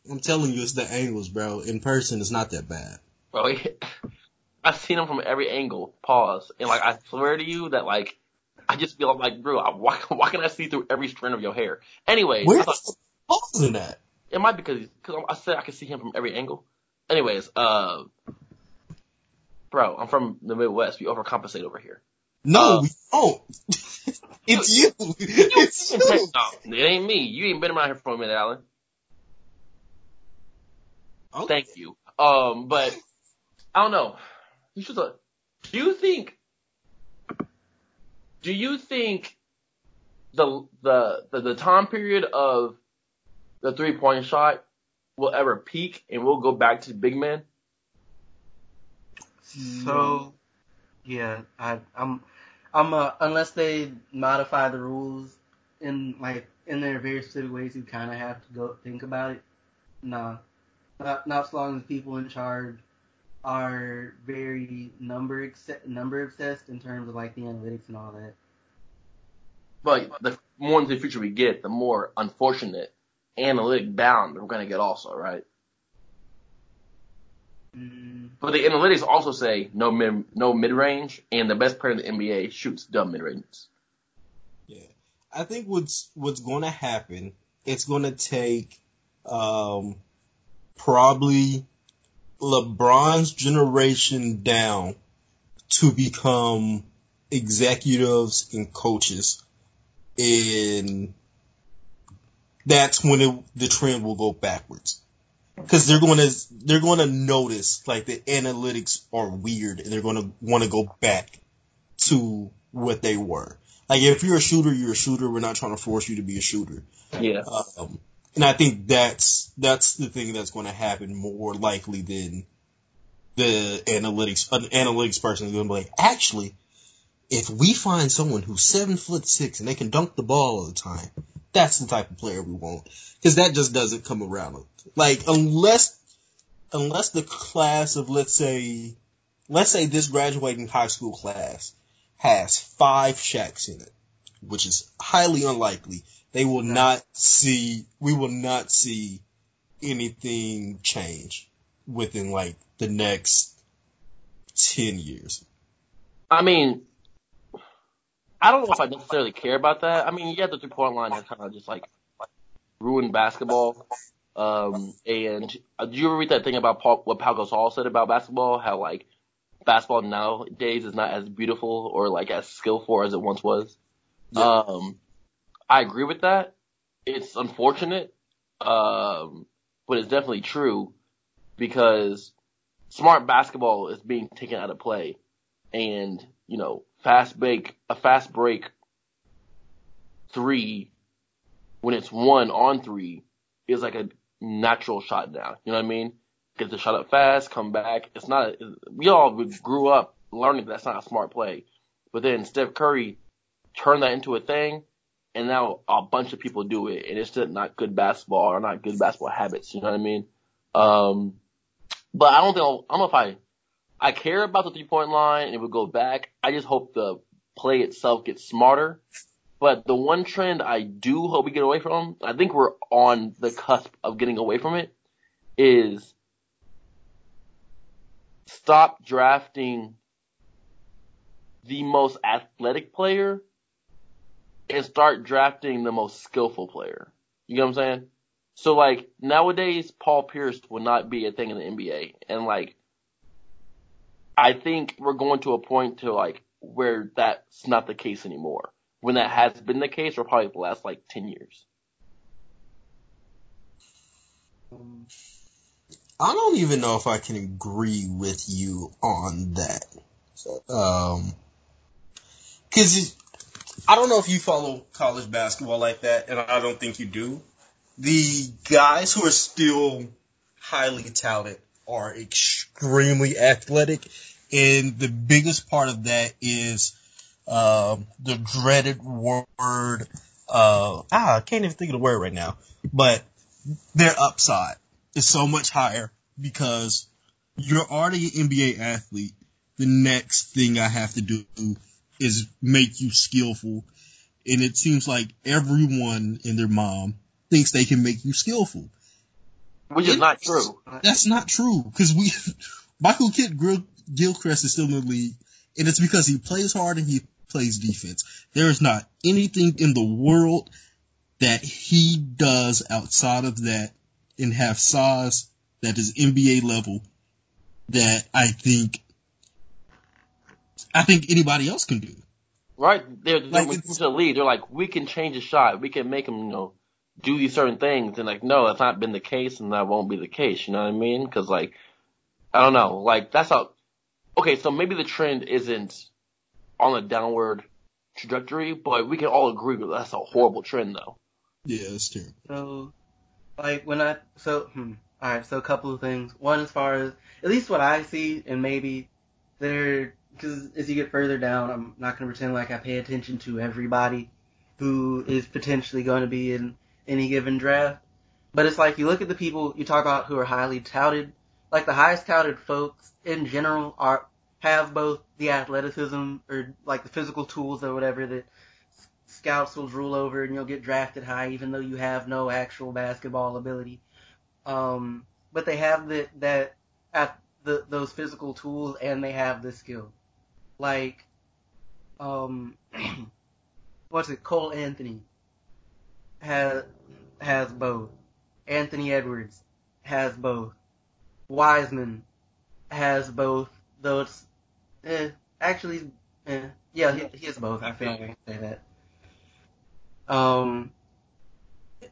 I'm telling you, it's the angles, bro. In person, it's not that bad. Oh, bro, he, I've seen him from every angle. Pause. And like, I swear to you that like, I just feel like, bro, why, why can I see through every strand of your hair? Anyway, where's the pause in that? It might be because cause I said I could see him from every angle. Anyways, uh, bro, I'm from the Midwest. We overcompensate over here. No, uh, we don't. it's you. It's you. No, it ain't me. You ain't been around here for a minute, Alan. Okay. Thank you. Um, but I don't know. You should. Do you think? Do you think the the the, the time period of the three point shot will ever peak and we'll go back to big men? So, yeah, I, I'm, I'm, uh, unless they modify the rules in like in their very specific ways, you kind of have to go think about it. Nah, not not as long as people in charge are very number number obsessed in terms of like the analytics and all that. But the more into the future we get, the more unfortunate analytic bound we're going to get also, right? Mm. But the analytics also say no mid, no mid range, and the best player in the NBA shoots dumb mid ranges. Yeah, I think what's what's going to happen. It's going to take um, probably LeBron's generation down to become executives and coaches and that's when it, the trend will go backwards. Cause they're going to, they're going to notice like the analytics are weird and they're going to want to go back to what they were. Like if you're a shooter, you're a shooter. We're not trying to force you to be a shooter. Yeah. Um, and I think that's that's the thing that's going to happen more likely than the analytics. An analytics person is going to be like, actually, if we find someone who's seven foot six and they can dunk the ball all the time, that's the type of player we want. Because that just doesn't come around. Like unless unless the class of let's say let's say this graduating high school class has five Shaqs in it, which is highly unlikely they will not see, we will not see anything change within like the next 10 years. I mean, I don't know if I necessarily care about that. I mean, yeah, the three point line has kind of just like ruined basketball. Um, and uh, did you ever read that thing about Paul, what Pau Gasol said about basketball? How like basketball nowadays is not as beautiful or like as skillful as it once was. Yeah. Um, I agree with that. It's unfortunate, um, but it's definitely true because smart basketball is being taken out of play, and you know, fast break a fast break three when it's one on three is like a natural shot now. You know what I mean? Get the shot up fast, come back. It's not. We all grew up learning that's not a smart play, but then Steph Curry turned that into a thing and now a bunch of people do it, and it's just not good basketball or not good basketball habits. You know what I mean? Um, but I don't think I'll, I don't know if I I care about the three point line and it would go back. I just hope the play itself gets smarter. But the one trend I do hope we get away from, I think we're on the cusp of getting away from it, is stop drafting the most athletic player and start drafting the most skillful player. You know what I'm saying? So like nowadays, Paul Pierce would not be a thing in the NBA, and like I think we're going to a point to like where that's not the case anymore. When that has been the case for probably the last like ten years. I don't even know if I can agree with you on that. Um, cause I don't know if you follow college basketball like that, and I don't think you do. The guys who are still highly talented are extremely athletic, and the biggest part of that is um, the dreaded word, uh, ah, I can't even think of the word right now, but their upside is so much higher because you're already an NBA athlete. The next thing I have to do is make you skillful. And it seems like everyone and their mom thinks they can make you skillful. Which is not true. That's not true because we, Michael Kidd Gilchrist is still in the league and it's because he plays hard and he plays defense. There is not anything in the world that he does outside of that and have size that is NBA level that I think I think anybody else can do. Right? They're, they're like to the lead. They're like, we can change a shot. We can make him, you know, do these certain things. And like, no, that's not been the case, and that won't be the case. You know what I mean? Because like, I don't know. Like that's how. Okay, so maybe the trend isn't on a downward trajectory, but we can all agree that that's a horrible trend, though. Yeah, it's true. So, like when I so hmm, all right, so a couple of things. One, as far as at least what I see, and maybe there because as you get further down, I'm not going to pretend like I pay attention to everybody who is potentially going to be in any given draft. But it's like you look at the people you talk about who are highly touted, like the highest touted folks in general are have both the athleticism or like the physical tools or whatever that scouts will drool over and you'll get drafted high even though you have no actual basketball ability. Um, but they have the, that at the, those physical tools and they have the skill like um what's it Cole Anthony has has both. Anthony Edwards has both. Wiseman has both, it's eh, actually eh, yeah he, he has both. I feel like I can say that. Um,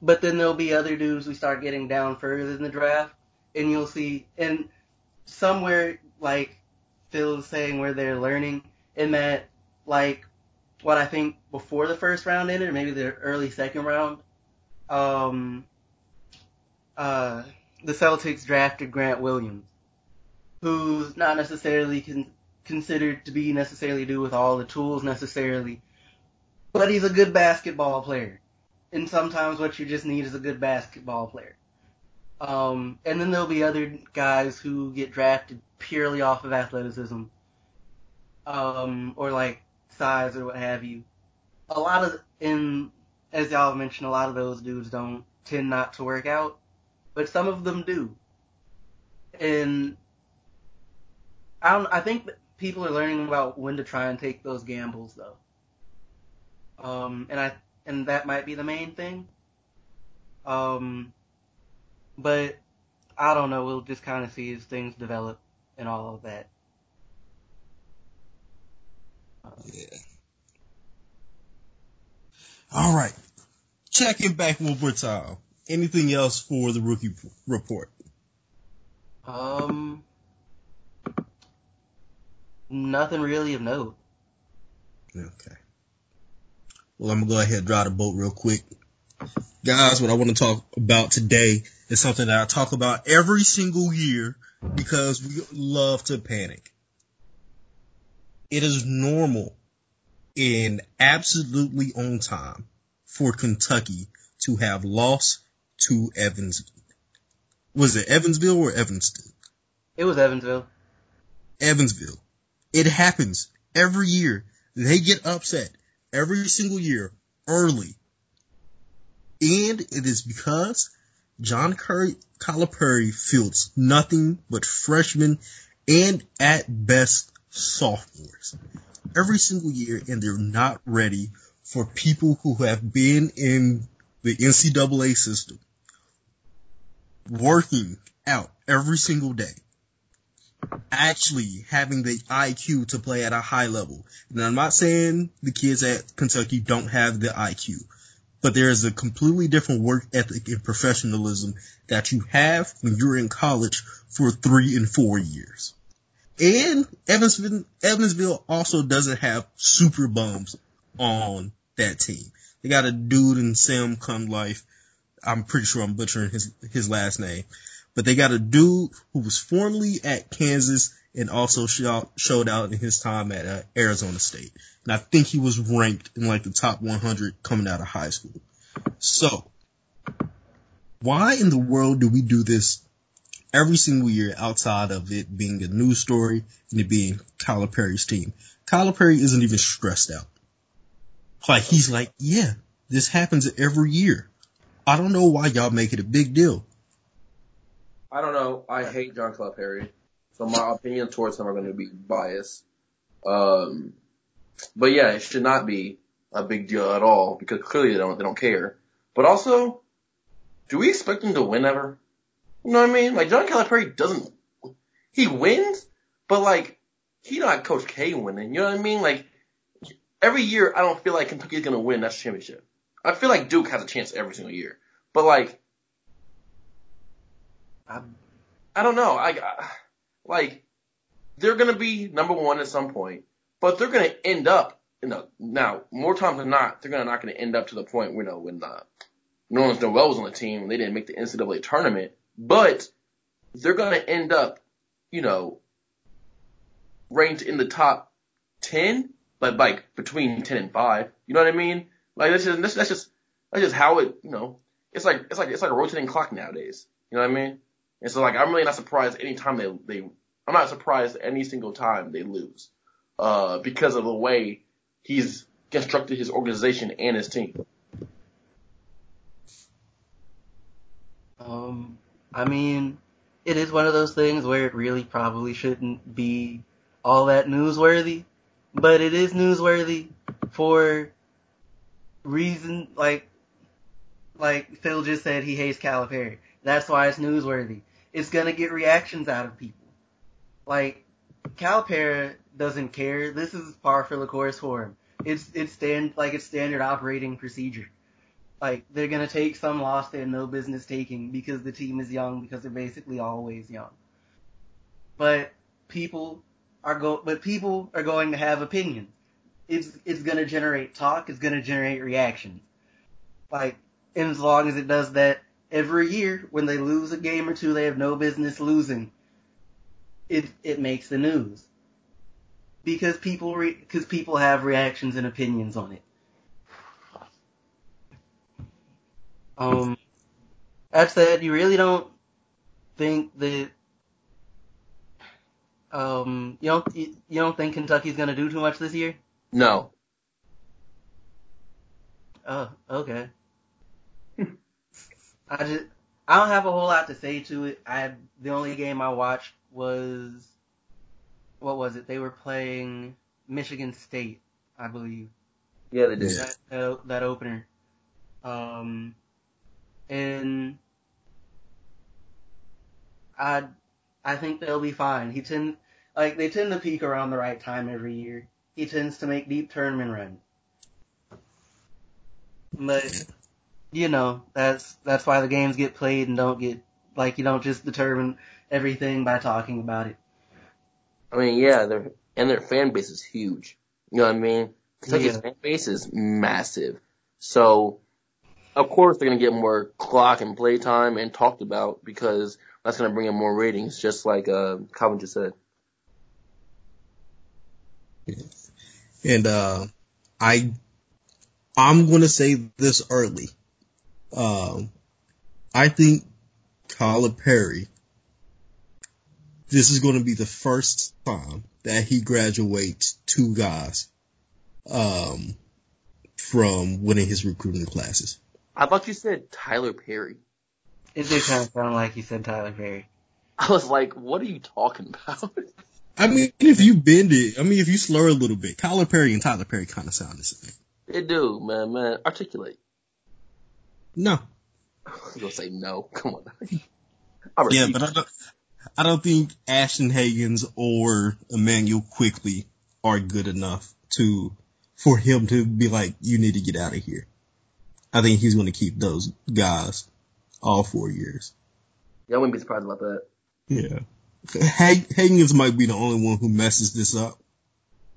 but then there'll be other dudes we start getting down further in the draft, and you'll see and somewhere like Phil saying where they're learning in that, like, what I think before the first round ended, maybe the early second round, um, uh, the Celtics drafted Grant Williams, who's not necessarily con- considered to be necessarily do with all the tools necessarily, but he's a good basketball player. And sometimes what you just need is a good basketball player. Um, and then there'll be other guys who get drafted purely off of athleticism, um, or like size or what have you. A lot of, in, as y'all mentioned, a lot of those dudes don't tend not to work out, but some of them do. And I don't, I think people are learning about when to try and take those gambles though. Um, and I, and that might be the main thing. Um, but I don't know. We'll just kind of see as things develop and all of that. Yeah. All right. Checking back one more time. Anything else for the rookie report? Um, nothing really of note. Okay. Well, I'm gonna go ahead and draw the boat real quick. Guys, what I want to talk about today is something that I talk about every single year because we love to panic. It is normal and absolutely on time for Kentucky to have lost to Evansville. Was it Evansville or Evanston? It was Evansville. Evansville. It happens every year. They get upset every single year early. And it is because John Curry Calipari fields nothing but freshmen and at best sophomores every single year and they're not ready for people who have been in the NCAA system working out every single day actually having the IQ to play at a high level. And I'm not saying the kids at Kentucky don't have the IQ, but there is a completely different work ethic and professionalism that you have when you're in college for three and four years. And Evansville, Evansville also doesn't have super bums on that team. They got a dude in Sam Cunliffe. I'm pretty sure I'm butchering his, his last name, but they got a dude who was formerly at Kansas and also showed out in his time at uh, Arizona State. And I think he was ranked in like the top 100 coming out of high school. So, why in the world do we do this every single year outside of it being a news story and it being Tyler Perry's team? Tyler Perry isn't even stressed out. Like he's like, yeah, this happens every year. I don't know why y'all make it a big deal. I don't know. I hate John Calipari, so my opinion towards him are going to be biased. Um, but yeah, it should not be a big deal at all because clearly they don't they don't care. But also, do we expect them to win ever? You know what I mean? Like John Calipari doesn't. He wins, but like he not Coach K winning. You know what I mean? Like every year, I don't feel like Kentucky's gonna win that championship. I feel like Duke has a chance every single year, but like, I, I don't know. I, I like they're gonna be number one at some point, but they're gonna end up. You know, now more times than not, they're gonna not gonna end up to the point you know when uh, Nerlens Noel was on the team and they didn't make the NCAA tournament, but they're gonna end up, you know, ranked in the top ten, but like between ten and five. You know what I mean? Like that's just that's, that's just that's just how it you know. It's like it's like it's like a rotating clock nowadays. You know what I mean? And so like I'm really not surprised anytime they they I'm not surprised any single time they lose. Uh because of the way he's constructed his organization and his team. Um I mean, it is one of those things where it really probably shouldn't be all that newsworthy, but it is newsworthy for reason like like Phil just said he hates Calipari. That's why it's newsworthy. It's gonna get reactions out of people. Like Calipari doesn't care. This is par for the course for him. It's it's stand like it's standard operating procedure. Like they're gonna take some loss they have no business taking because the team is young because they're basically always young. But people are go but people are going to have opinions. It's it's gonna generate talk, it's gonna generate reactions. Like, and as long as it does that every year when they lose a game or two they have no business losing, it it makes the news. Because people re, cause people have reactions and opinions on it. Um that said, you really don't think that um, you don't you don't think Kentucky's gonna do too much this year? No. Oh, okay. I just I don't have a whole lot to say to it. I the only game I watched was what was it? They were playing Michigan State, I believe. Yeah, they did. That, that, that opener. Um, and I I think they'll be fine. He tend like they tend to peak around the right time every year. He tends to make deep tournament runs. But you know, that's that's why the games get played and don't get like you don't just determine everything by talking about it. I mean, yeah, their and their fan base is huge. You know what I mean? Kentucky's Yeah. fan base is massive. So, of course, they're gonna get more clock and play time and talked about because that's gonna bring in more ratings, just like uh, Calvin just said. And uh, I I'm gonna say this early. Um, I think Calipari. This is going to be the first time that he graduates two guys um, from winning his recruiting classes. I thought you said Tyler Perry. It did kind of sound like you said Tyler Perry. I was like, what are you talking about? I mean, if you bend it, I mean, if you slur a little bit, Tyler Perry and Tyler Perry kind of sound the same. they do, man, man. Articulate. No, I'm gonna say no. Come on. I yeah, but I don't, I don't think Ashton Hagans or Immanuel Quickley are good enough to for him to be like, you need to get out of here. I think he's going to keep those guys all four years. yeah, I wouldn't be surprised about that. Yeah. Hag- Hagans might be the only one who messes this up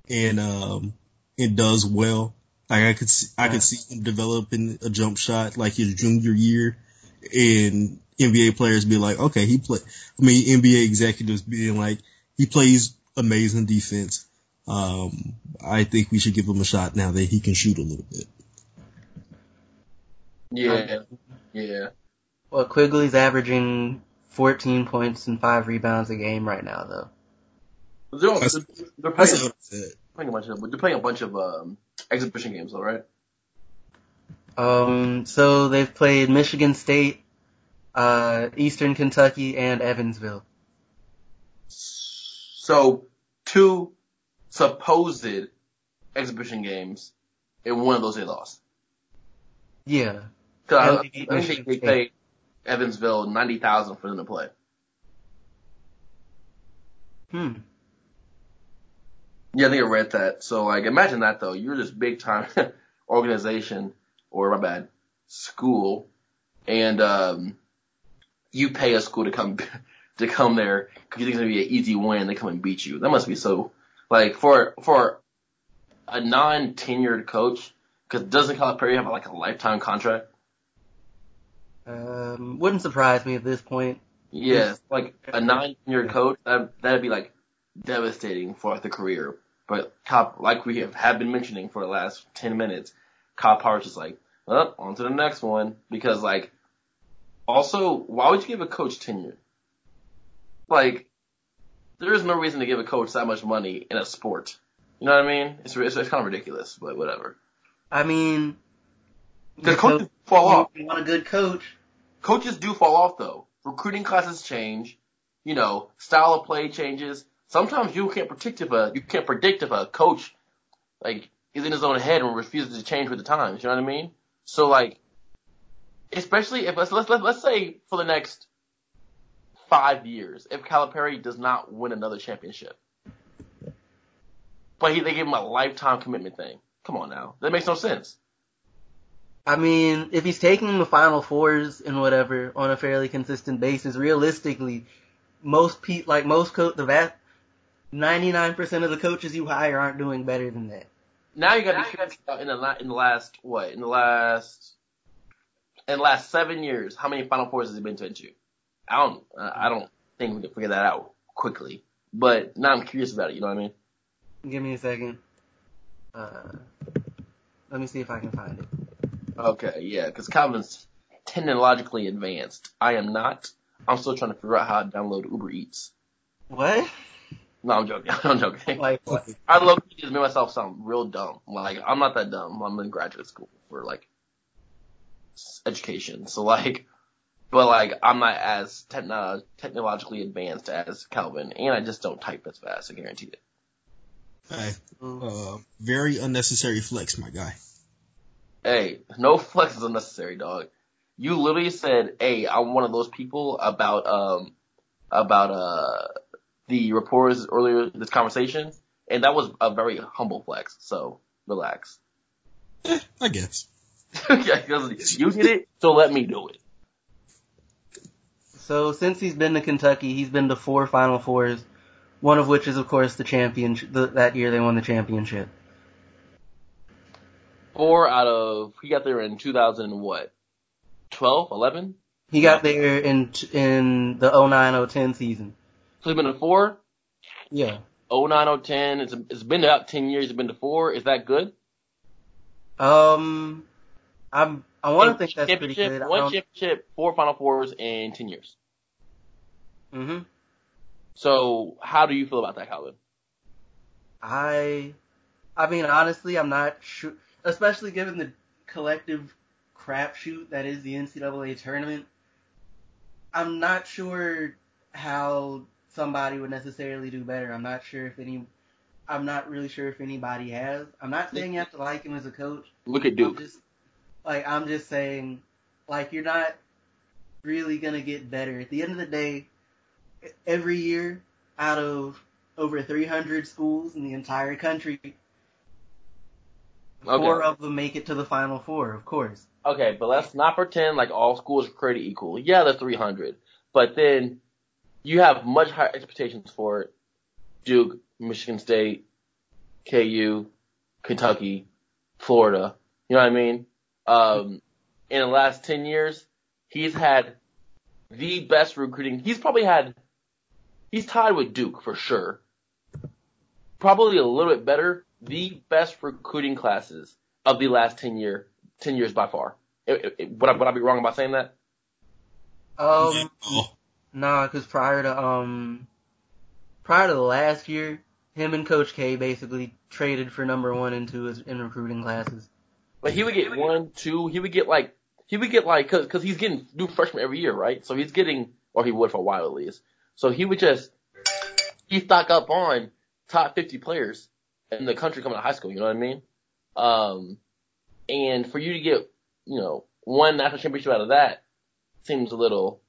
and, um, and does well. Like I could see, I could see him developing a jump shot like his junior year and NBA players be like, okay, he play, I mean, NBA executives being like, he plays amazing defense. Um, I think we should give him a shot now that he can shoot a little bit. Yeah, yeah. Well, Quickley's averaging 14 points and five rebounds a game right now, though. They're, all- they're, they're playing, what I said. playing a bunch of they're playing a bunch of um, exhibition games though, right? Um, so they've played Michigan State, uh, Eastern Kentucky, and Evansville. So two supposed exhibition games, and one of those they lost. Yeah. Cause I, I think they paid Evansville ninety thousand for them to play. Hmm. Yeah, I think I read that. So like, imagine that though. You're this big time organization, or my bad, school, and um, you pay a school to come to come there because you think it's gonna be an easy win. They come and beat you. That must be so. Like for for a non tenured coach, because doesn't Calipari have like a lifetime contract? Um, wouldn't surprise me at this point. Yeah, like a nine-year coach, that that'd be like devastating for the career. But Cop, like we have, have been mentioning for the last ten minutes, Cop just like, up, on to the next one. Because like, also, why would you give a coach tenure? Like, there is no reason to give a coach that much money in a sport. You know what I mean? It's it's, it's kind of ridiculous, but whatever. I mean, the coaches coach- fall off. you want a good coach. coaches do fall off though. Recruiting classes change. You know, style of play changes. Sometimes you can't predict if a you can't predict if a coach like is in his own head and refuses to change with the times. You know what I mean? So like, especially if let's let's let's, say for the next five years, if Calipari does not win another championship, but he they give him a lifetime commitment thing. Come on now, that makes no sense. I mean, if he's taking the final fours and whatever on a fairly consistent basis, realistically, most pe like most coach, the vast 99% of the coaches you hire aren't doing better than that. Now you got to be about in the la- in the last what in the last in the last seven years how many Final Fours has he been to into? I don't uh, I don't think we can figure that out quickly, but now I'm curious about it. You know what I mean? Give me a second. Uh, let me see if I can find it. Okay, yeah, because Calvin's technologically advanced. I am not. I'm still trying to figure out how to download Uber Eats. What? No, I'm joking. I'm joking. Like what? I low key just made myself sound real dumb. Like I'm not that dumb. I'm in graduate school for like education. So like, but like I'm not as techno- technologically advanced as Calvin, and I just don't type as fast. I guarantee it. Hey, uh, very unnecessary flex, my guy. Hey, no flex is unnecessary, dog. You literally said, "Hey, I'm one of those people about um about uh the reporters earlier this conversation," and that was a very humble flex. So relax. Eh, I guess. yeah, you did it, so let me do it. So since he's been to Kentucky, he's been to four Final Fours, one of which is of course the championship. The, that year they won the championship. Four out of he got there in 2000 what? 12, 11? He got there in in the 09-010 season. So he's been to four. Yeah. 09, 010. It's it's been about 10 years. He's been to four. Is that good? Um, I'm I want to think that's pretty good. One championship, four Final Fours in 10 years. Mhm. So how do you feel about that, Calvin? I, I mean, honestly, I'm not sure, especially given the collective crapshoot that is the NCAA tournament. I'm not sure how somebody would necessarily do better. I'm not sure if any, I'm not really sure if anybody has. I'm not saying you have to like him as a coach. Look at I'm Duke. just, like, I'm just saying, like, you're not really gonna get better. At the end of the day, every year, out of over 300 schools in the entire country, four of them make it to the Final Four, of course. Okay, but let's not pretend like all schools are created equal. Yeah, they're 300, but then you have much higher expectations for Duke, Michigan State, KU, Kentucky, Florida. You know what I mean? Um, in the last 10 years, he's had the best recruiting. He's probably had, he's tied with Duke for sure. probably a little bit better, the best recruiting classes of the last 10 year, 10 years by far. It, it, would, I, would I be wrong about saying that? Um, nah, cause prior to, um, prior to the last year, him and Coach K basically traded for number one and two in recruiting classes. But he would get one, two, he would get like, he would get like, cause, cause he's getting new freshmen every year, right? So he's getting, or he would for a while at least. So he would just, he stock up on top 50 players in the country coming to high school, you know what I mean? Um, and for you to get, you know, one national championship out of that seems a little,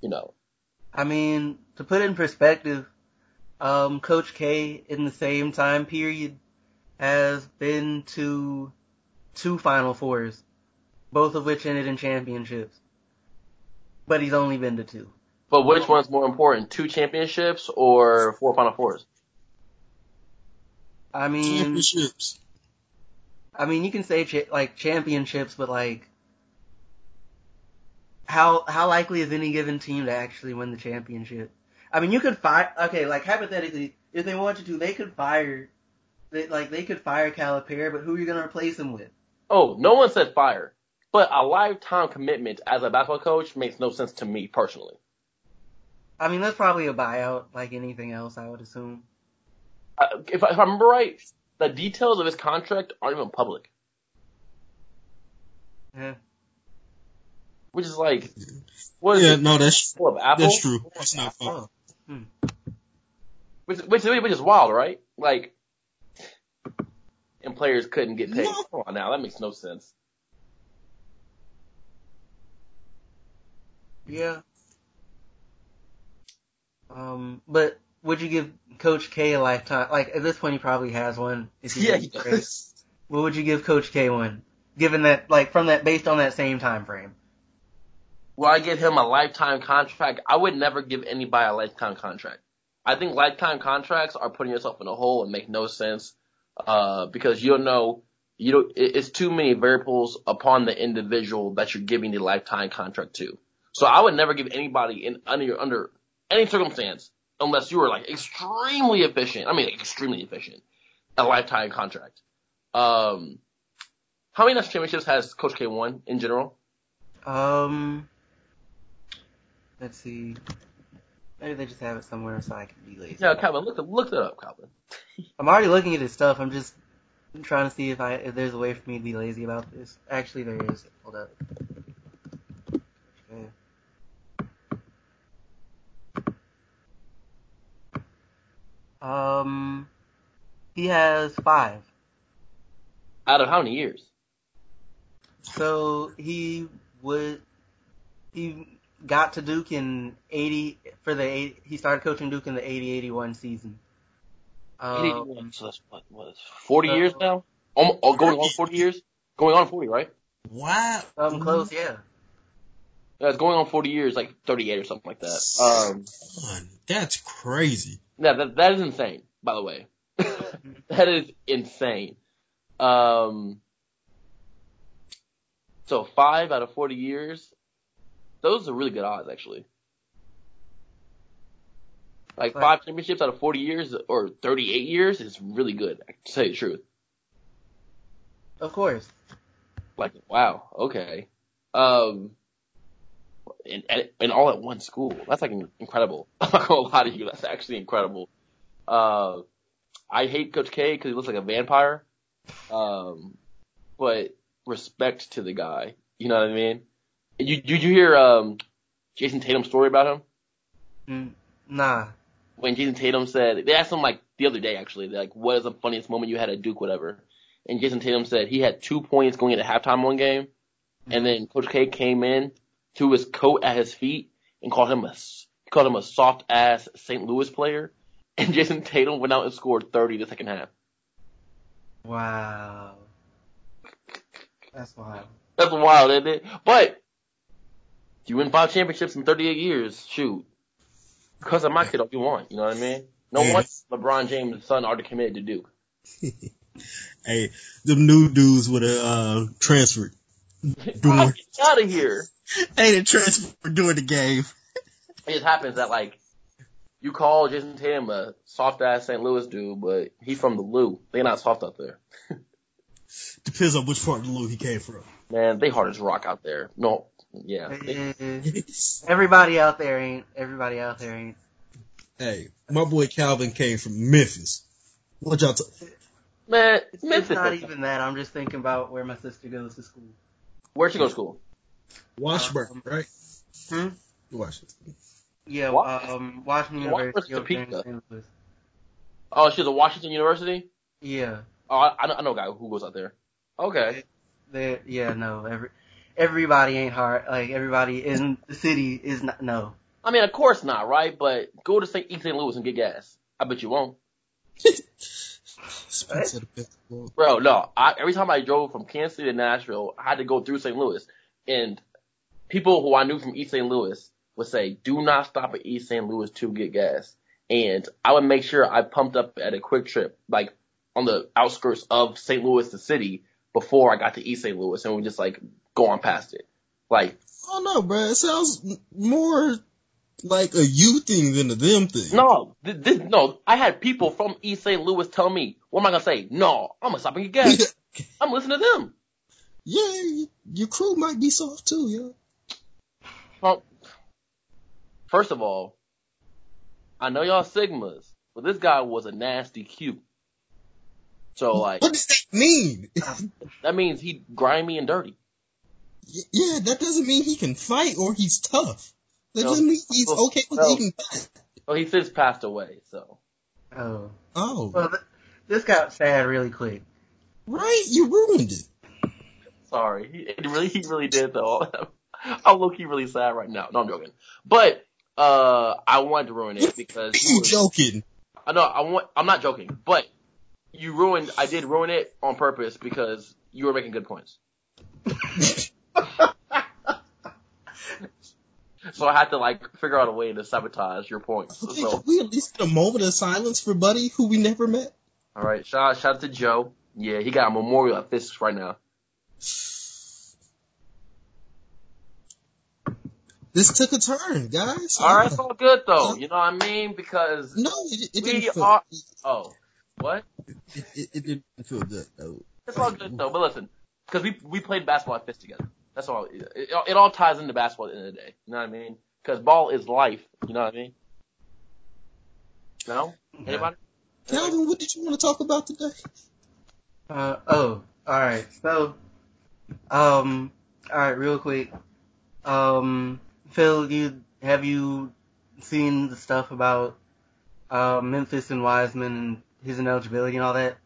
you know, I mean, to put it in perspective, um, Coach K in the same time period has been to two Final Fours, both of which ended in championships. But he's only been to two. but which one's more important, two championships or four final fours? I mean, championships. I mean, you can say cha- like championships, but like, how how likely is any given team to actually win the championship? I mean, you could fire. Okay, like hypothetically, if they wanted to, they could fire. They, like they could fire Calipari, but who are you gonna replace him with? Oh, no one said fire. But a lifetime commitment as a basketball coach makes no sense to me personally. I mean, that's probably a buyout, like anything else, I would assume. I, if, I, if I remember right, the details of his contract aren't even public, Yeah. which is like, what is Yeah, it? no, that's Full of Apple? that's true. It's not oh, fun. Oh. Hmm. Which, which, which is wild, right? Like, and players couldn't get paid. No. Come on now, that makes no sense. Yeah. Um, but would you give Coach K a lifetime? Like at this point, he probably has one. Yeah, he does. What would you give Coach K one? Given that, like, from that, based on that same time frame. Will I give him a lifetime contract? I would never give anybody a lifetime contract. I think lifetime contracts are putting yourself in a hole and make no sense, uh, because you don't know, you don't, it's too many variables upon the individual that you're giving the lifetime contract to. So I would never give anybody in, under, under any circumstance, unless you were like extremely efficient, I mean extremely efficient, a lifetime contract. Um, how many national championships has Coach K won in general? Um, let's see. Maybe they just have it somewhere so I can be lazy. No, Calvin, look, look that up, Calvin. I'm already looking at his stuff. I'm just trying to see if I if there's a way for me to be lazy about this. Actually, there is. Hold up. Okay. Um, he has five. Out of how many years? So he would he got to Duke in 80 for the 80, he started coaching Duke in the 80-81 season. Um, 81, so that's what, what is 40 uh, years now? Almo- oh, going on 40 years? Going on 40, right? Wow. something close, yeah. Yeah, it's going on 40 years, like 38 or something like that. Um, Son, that's crazy. yeah, that, that is insane, by the way. that is insane. Um, so five out of 40 years, those are really good odds, actually. Like Right. five championships out of 40 years or 38 years is really good, to tell you the truth. Of course. Like, wow, okay. Um, and, and, and all at one school. That's like incredible. I'm not gonna lie to you. That's actually incredible. Uh, I hate Coach K because he looks like a vampire. Um, but respect to the guy. You know what I mean? You, did you hear, um, Jayson Tatum's story about him? Mm, nah. when Jayson Tatum said they asked him like the other day actually, like, what is the funniest moment you had at Duke, whatever. And Jayson Tatum said he had two points going into halftime one game, and then Coach K came in, to his coat at his feet, and called him a called him a soft ass St. Louis player. And Jayson Tatum went out and scored 30 the second half. Wow. That's wild. That's wild, isn't it? But you win five championships in 38 years, shoot. Because of my kid, all you want, you know what I mean? No Yeah. LeBron James' son already committed to Duke. Hey, them new dudes would have uh, transferred. Doing, out of here. hey, they transferred during the game. it just happens that like you call Jayson Tatum a soft ass St. Louis dude, but he's from the Lou. They're not soft out there. Depends on which part of the Lou he came from. Man, they hard as rock out there. No, yeah. Everybody out there ain't. Everybody out there ain't. hey, my boy Calvin came from Memphis. What y'all? T- man, It's Memphis. not even that. I'm just thinking about where my sister goes to school. Where'd she go to school? Washburn, right? Hmm? Washington. Yeah, What? um, Washington What? University Where's over there in Topeka? St. Louis. Oh, she's at Washington University. Yeah, Oh, I, I know, a guy who goes out there. Okay. they. Yeah, no. Every everybody ain't hard. Like everybody in the city is not. No. I mean, of course not, right? But go to St. East St. Louis and get gas. I bet you won't. Speaks of the best world. Bro, no. I, every time I drove from Kansas City to Nashville, I had to go through St. Louis. And people who I knew from East St. Louis would say, do not stop at East St. Louis to get gas. And I would make sure I pumped up at a QuikTrip, like on the outskirts of St. Louis, the city, before I got to East St. Louis and we just like go on past it. Like, Oh no, bro. It sounds more like a you thing than a them thing. no, th- this, no, I had people from East St. Louis tell me, what am I gonna say? No, I'm gonna stop and get gas. I'm listening to them. yeah, your crew might be soft too, yo. Well, first of all, I know y'all Sigmas, but this guy was a nasty Q. So like, What does that mean? that means he grimy and dirty. Yeah, that doesn't mean he can fight or he's tough. That No. doesn't mean he's Well, okay with well- eating fat. Well, he since passed away, so. Oh. Oh, Well, th- this got sad really quick. right, you ruined it. Sorry. He it really, he really did though. I'm low key really sad right now. No, I'm joking. But, uh, I wanted to ruin it because you You joking? I know, I want, I'm not joking, but you ruined, I did ruin it on purpose because you were making good points. So I had to like figure out a way to sabotage your points. Okay, So, can we at least get a moment of silence for Buddy, who we never met? alright, shout, shout out to Joe. Yeah, he got a memorial at Fisk right now. This took a turn, guys. Alright, it's all good though, you know what I mean? Because, No, it, it We didn't feel. are- oh, what? It, it, it didn't feel good though. It's all good though, but listen, because we, we played basketball at Fisk together. That's all, it, it, it all ties into basketball at the end of the day. You know what I mean? Because ball is life, you know what I mean? No? Anybody? Calvin, what did you want to talk about today? Uh, oh, alright. So, um, alright, real quick. Um, Phil, you, have you seen the stuff about, uh, Memphis and Wiseman and his ineligibility and all that?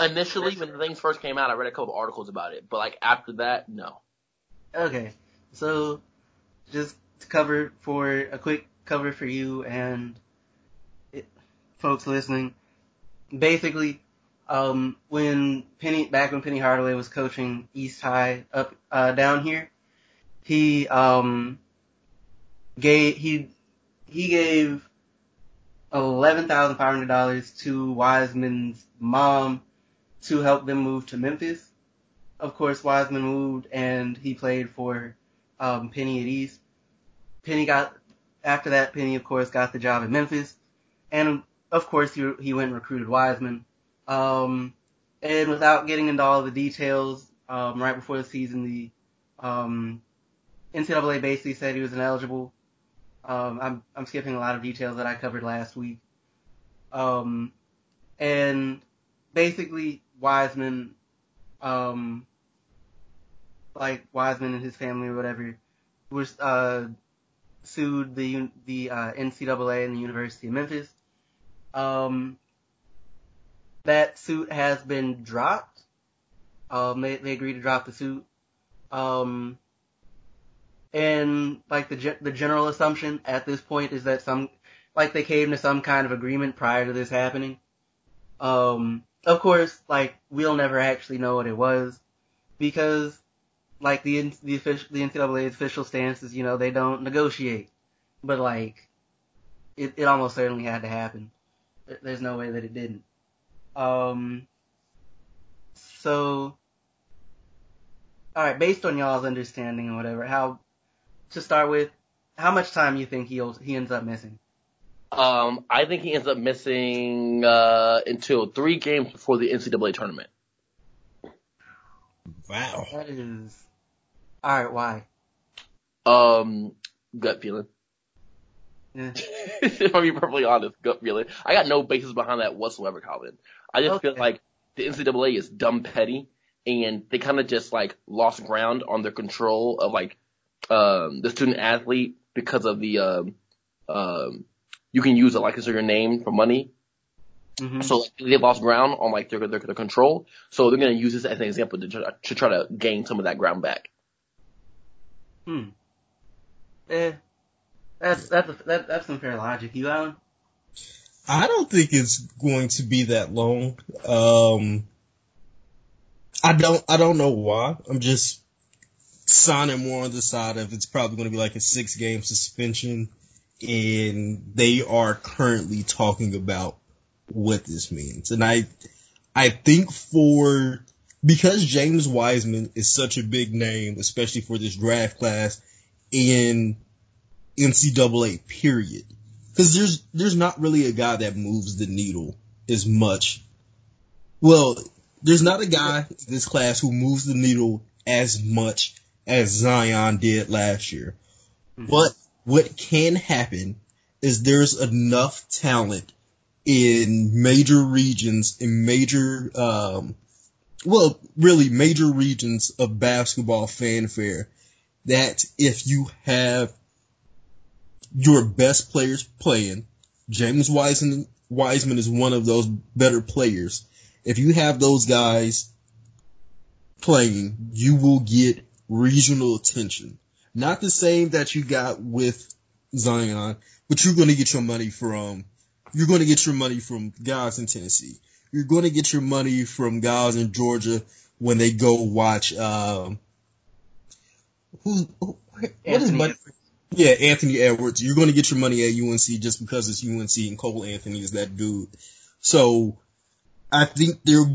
Initially, when things first came out, I read a couple articles about it, but like after that, no. Okay, so, just to cover for, a quick cover for you and it, folks listening. Basically, um, when Penny, back when Penny Hardaway was coaching East High up, uh, down here, he, um, gave, he, he gave $11,500 to Wiseman's mom to help them move to Memphis. Of course, Wiseman moved and he played for, um, Penny at East. Penny got, after that, Penny of course got the job at Memphis. And of course he, he went and recruited Wiseman. Um, and without getting into all the details, um, right before the season, the, um, NCAA basically said he was ineligible. Um, I'm, I'm skipping a lot of details that I covered last week. Um, and basically Wiseman, um, like Wiseman and his family or whatever, was, uh, sued the, the, uh, NCAA and the University of Memphis. Um, that suit has been dropped. Um, they, they agreed to drop the suit. Um, and like the the general assumption at this point is that some like they came to some kind of agreement prior to this happening. Um, of course, like we'll never actually know what it was because like the the official the NCAA's official stance is you know they don't negotiate, but like it it almost certainly had to happen. There's no way that it didn't. Um, so all right, based on y'all's understanding and whatever, how to start with, how much time you think he he ends up missing? Um, I think he ends up missing uh, until three games before the NCAA tournament. Wow. That is. Alright, why? Um, gut feeling. Yeah. if I'm being perfectly honest, gut feeling. I got no basis behind that whatsoever, Colin. I just feel like the NCAA is dumb petty, and they kind of just like lost ground on their control of like um the student athlete because of the um um you can use a likeness of your name for money. hmm So like, they lost ground on like their, their their control. So they're gonna use this as an example to try, to try to gain some of that ground back. Hmm. Eh. That's that's a, that, that's some fair logic. You Alan? I don't think it's going to be that long. Um, I don't, I don't know why. I'm just signing more on the side of it's probably going to be like a six game suspension and they are currently talking about what this means. And I, I think for, because James Wiseman is such a big name, especially for this draft class in NCAA period, because there's there's not really a guy that moves the needle as much. Well, there's not a guy in this class who moves the needle as much as Zion did last year. But what can happen is there's enough talent in major regions, in major, um, well, really major regions of basketball fanfare that if you have your best players playing. James Wiseman, Wiseman is one of those better players. If you have those guys playing, you will get regional attention. Not the same that you got with Zion, but you're going to get your money from, you're going to get your money from guys in Tennessee. You're going to get your money from guys in Georgia when they go watch, um, who, who what is money? Yeah, Anthony Edwards. You're going to get your money at UNC just because it's UNC and Cole Anthony is that dude. So I think they're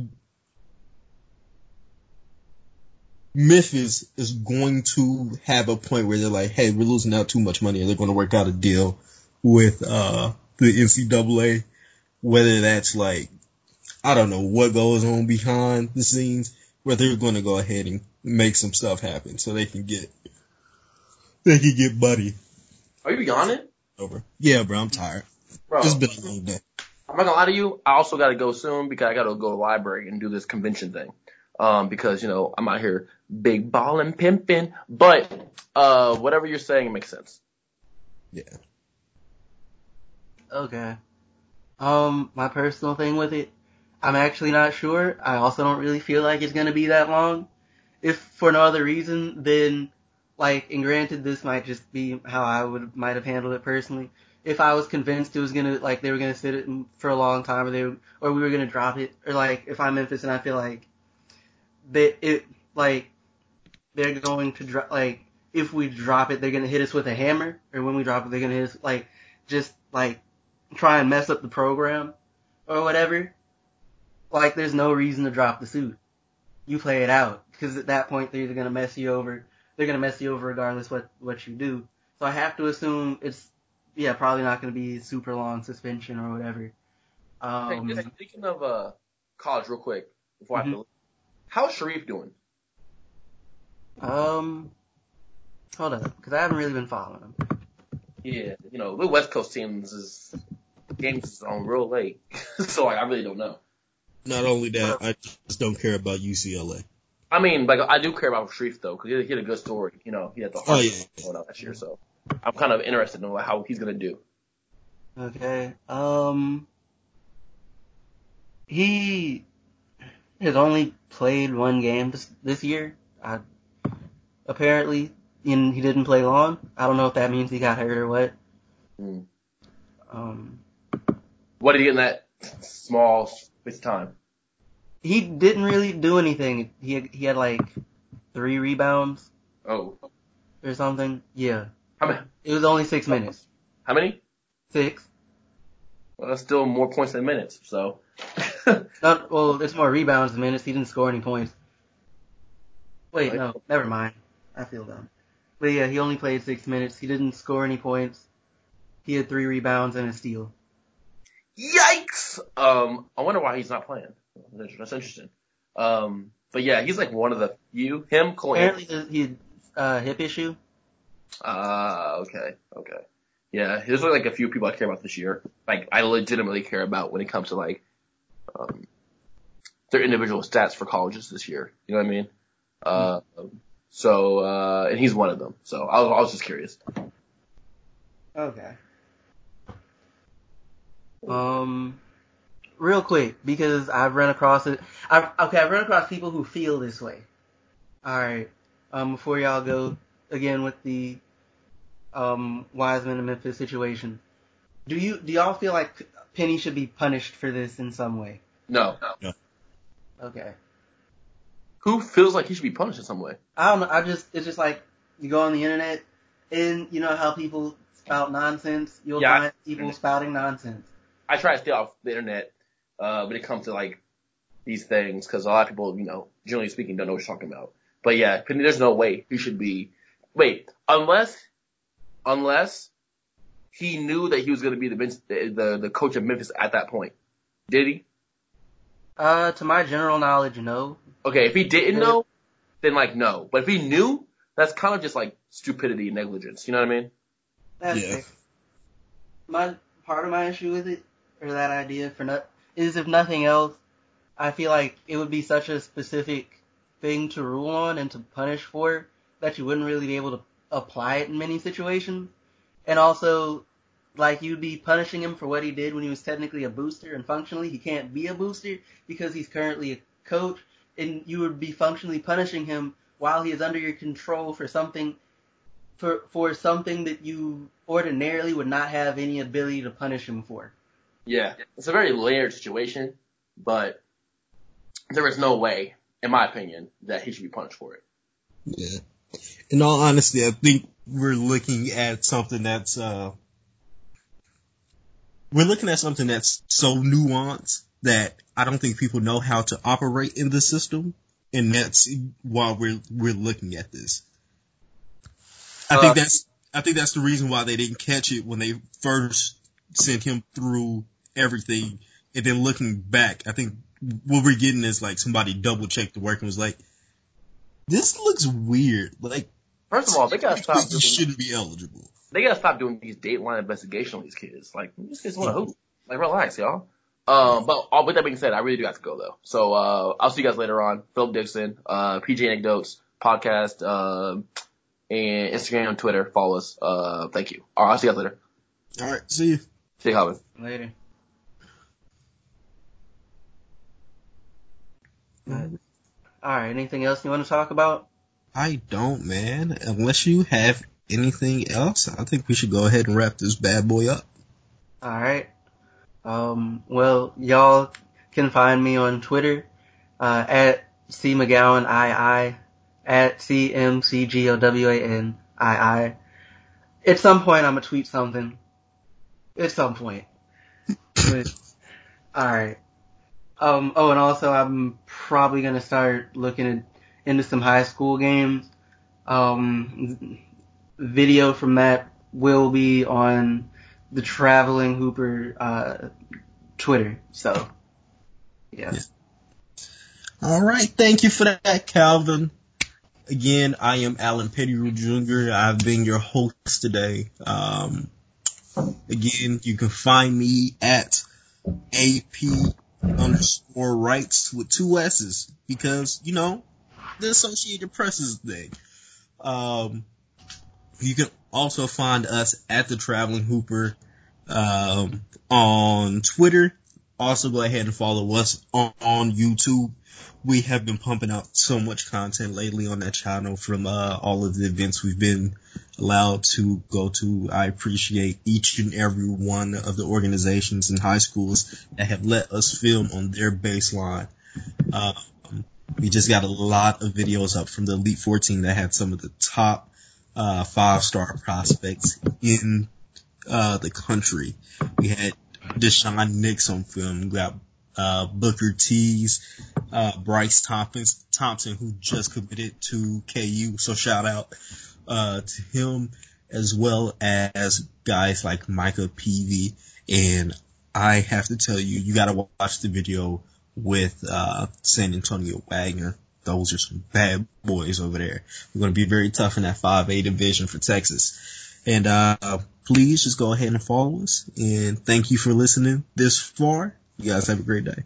Memphis is going to have a point where they're like, hey, we're losing out too much money and they're going to work out a deal with, uh, the NCAA, whether that's like, I don't know what goes on behind the scenes, but they're going to go ahead and make some stuff happen so they can get, they can get buddy. Are you yawning? over. Yeah, bro, I'm tired. Bro, It's been a long day. I'm not gonna lie to you. I also gotta go soon because I gotta go to the library and do this convention thing. Um, because, you know, I'm out here big ballin' pimping. But, uh, whatever you're saying makes sense. Yeah. Okay. Um, my personal thing with it, I'm actually not sure. I also don't really feel like it's gonna be that long. If for no other reason, then like, and granted, this might just be how I would might have handled it personally. If I was convinced it was gonna like they were gonna sit it for a long time, or they or we were gonna drop it, or like if I'm Memphis and I feel like that it like they're going to drop like if we drop it, they're gonna hit us with a hammer, or when we drop it, they're gonna hit us like just like try and mess up the program or whatever. Like, there's no reason to drop the suit. You play it out because at that point they're either gonna mess you over. They're gonna mess you over regardless what what you do. So I have to assume it's yeah probably not gonna be super long suspension or whatever. Um, hey, just speaking of, uh, college real quick before I Mhm. have to how's Shareef doing? um, hold up, because I haven't really been following him. Yeah, you know, the West Coast teams is, games is on real late. so like, I really don't know. Not only that, I just don't care about UCLA. I mean, like, I do care about Shareef though, cause he, he had a good story. You know, he had the Oh, heart yeah. going out last year, so I'm kind of interested in how he's gonna do. Okay. Um, he has only played one game this, this year. I, apparently, and he didn't play long. I don't know if that means he got hurt or what. Mm. Um, What did he get in that small space of time? he didn't really do anything. He had, he had like three rebounds Oh, or something. Yeah. how many? It was only six minutes. How many? Six. Well, that's still more points than minutes. So, Not, well, It's more rebounds than minutes. He didn't score any points. Wait, no, never mind. I feel dumb. But yeah, he only played six minutes. He didn't score any points. He had three rebounds and a steal. Yikes! Um, I wonder why he's not playing. That's interesting. Um, but yeah, he's like one of the few. Him, Cole Apparently he had uh, hip issue. Ah, okay, okay. Yeah, there's like a few people I care about this year. Like I legitimately care about when it comes to like um, their individual stats for colleges this year. You know what I mean? Uh, so uh, and he's one of them. So I was, I was just curious. Okay. Um, real quick because I've run across it. I've okay, I've run across people who feel this way. All right. Um, before y'all go again with the um Wiseman and Memphis situation, do you do y'all feel like Penny should be punished for this in some way? No. Okay. Who feels like he should be punished in some way? I don't know. I just it's just like you go on the internet and you know how people spout nonsense. You'll Yeah, find people spouting nonsense. I try to stay off the internet uh, when it comes to like these things because a lot of people, you know, generally speaking, don't know what you're talking about. But yeah, there's no way he should be. Wait, unless, unless he knew that he was going to be the, bench- the the the coach of Memphis at that point. Did he? Uh, to my general knowledge, no. Okay, if he didn't know, then like no. But if he knew, that's kind of just like stupidity and negligence. You know what I mean? That's Yeah. fair. My part of my issue with it, or that idea for not, is if nothing else, I feel like it would be such a specific thing to rule on and to punish for that you wouldn't really be able to apply it in many situations. And also, like you'd be punishing him for what he did when he was technically a booster and functionally he can't be a booster because he's currently a coach and you would be functionally punishing him while he is under your control for something for for something that you ordinarily would not have any ability to punish him for. Yeah, it's a very layered situation, but there is no way, in my opinion, that he should be punished for it. Yeah. In all honesty, I think we're looking at something that's uh we're looking at something that's so nuanced that I don't think people know how to operate in the system, and that's why we're we're looking at this. I Uh, think that's I think that's the reason why they didn't catch it when they first sent him through everything, and then looking back, I think what we're getting is like somebody double checked the work and was like, "This looks weird." Like First of all, they gotta stop you doing, shouldn't be eligible. they gotta stop doing these dateline investigation on these kids. Like, these kids want to hoop. Like, relax, y'all. Um, but uh, with that being said, I really do have to go though. So, uh, I'll see you guys later on. Philip Dixon, uh, PG Anecdotes, podcast, um, and Instagram and Twitter. Follow us. Uh, thank you. All right, I'll see you guys later. All right, see you. See you, Calvin. Later. All right. Anything else you want to talk about? I don't, man. Unless you have anything else, I think we should go ahead and wrap this bad boy up. All right. Um, well, y'all can find me on Twitter uh, at C McGowan II at C M C G O W A N I I. At some point, I'm gonna tweet something. At some point. But, all right. Um. Oh, and also, I'm probably gonna start looking at, into some high school games. Um, video from that will be on the traveling Hooper uh, Twitter. So, yeah. All right, thank you for that, Calvin. Again, I am Alan Pettigrew Jr. I've been your host today. Um, again, you can find me at AP underscore rights with two S's because, you know, the Associated Press is a thing. Um, you can also find us at the Traveling Hooper um, on Twitter. Also, go ahead and follow us on, on YouTube. We have been pumping out so much content lately on that channel from uh, all of the events we've been allowed to go to. I appreciate each and every one of the organizations and high schools that have let us film on their baseline. Um, we just got a lot of videos up from the Elite 14 that had some of the top uh, five star prospects in uh, the country. We had Daishen Nix on film. We got uh, Booker T's, uh, Bryce Thompson, Thompson, who just committed to KU. So shout out uh, to him. as well as guys like Micah Peavy. And I have to tell you, you got to watch the video with uh, San Antonio Wagner. Those are some bad boys over there. We're going to be very tough in that 5A division for Texas. And uh, please just go ahead and follow us. And thank you for listening this far. You guys have a great day.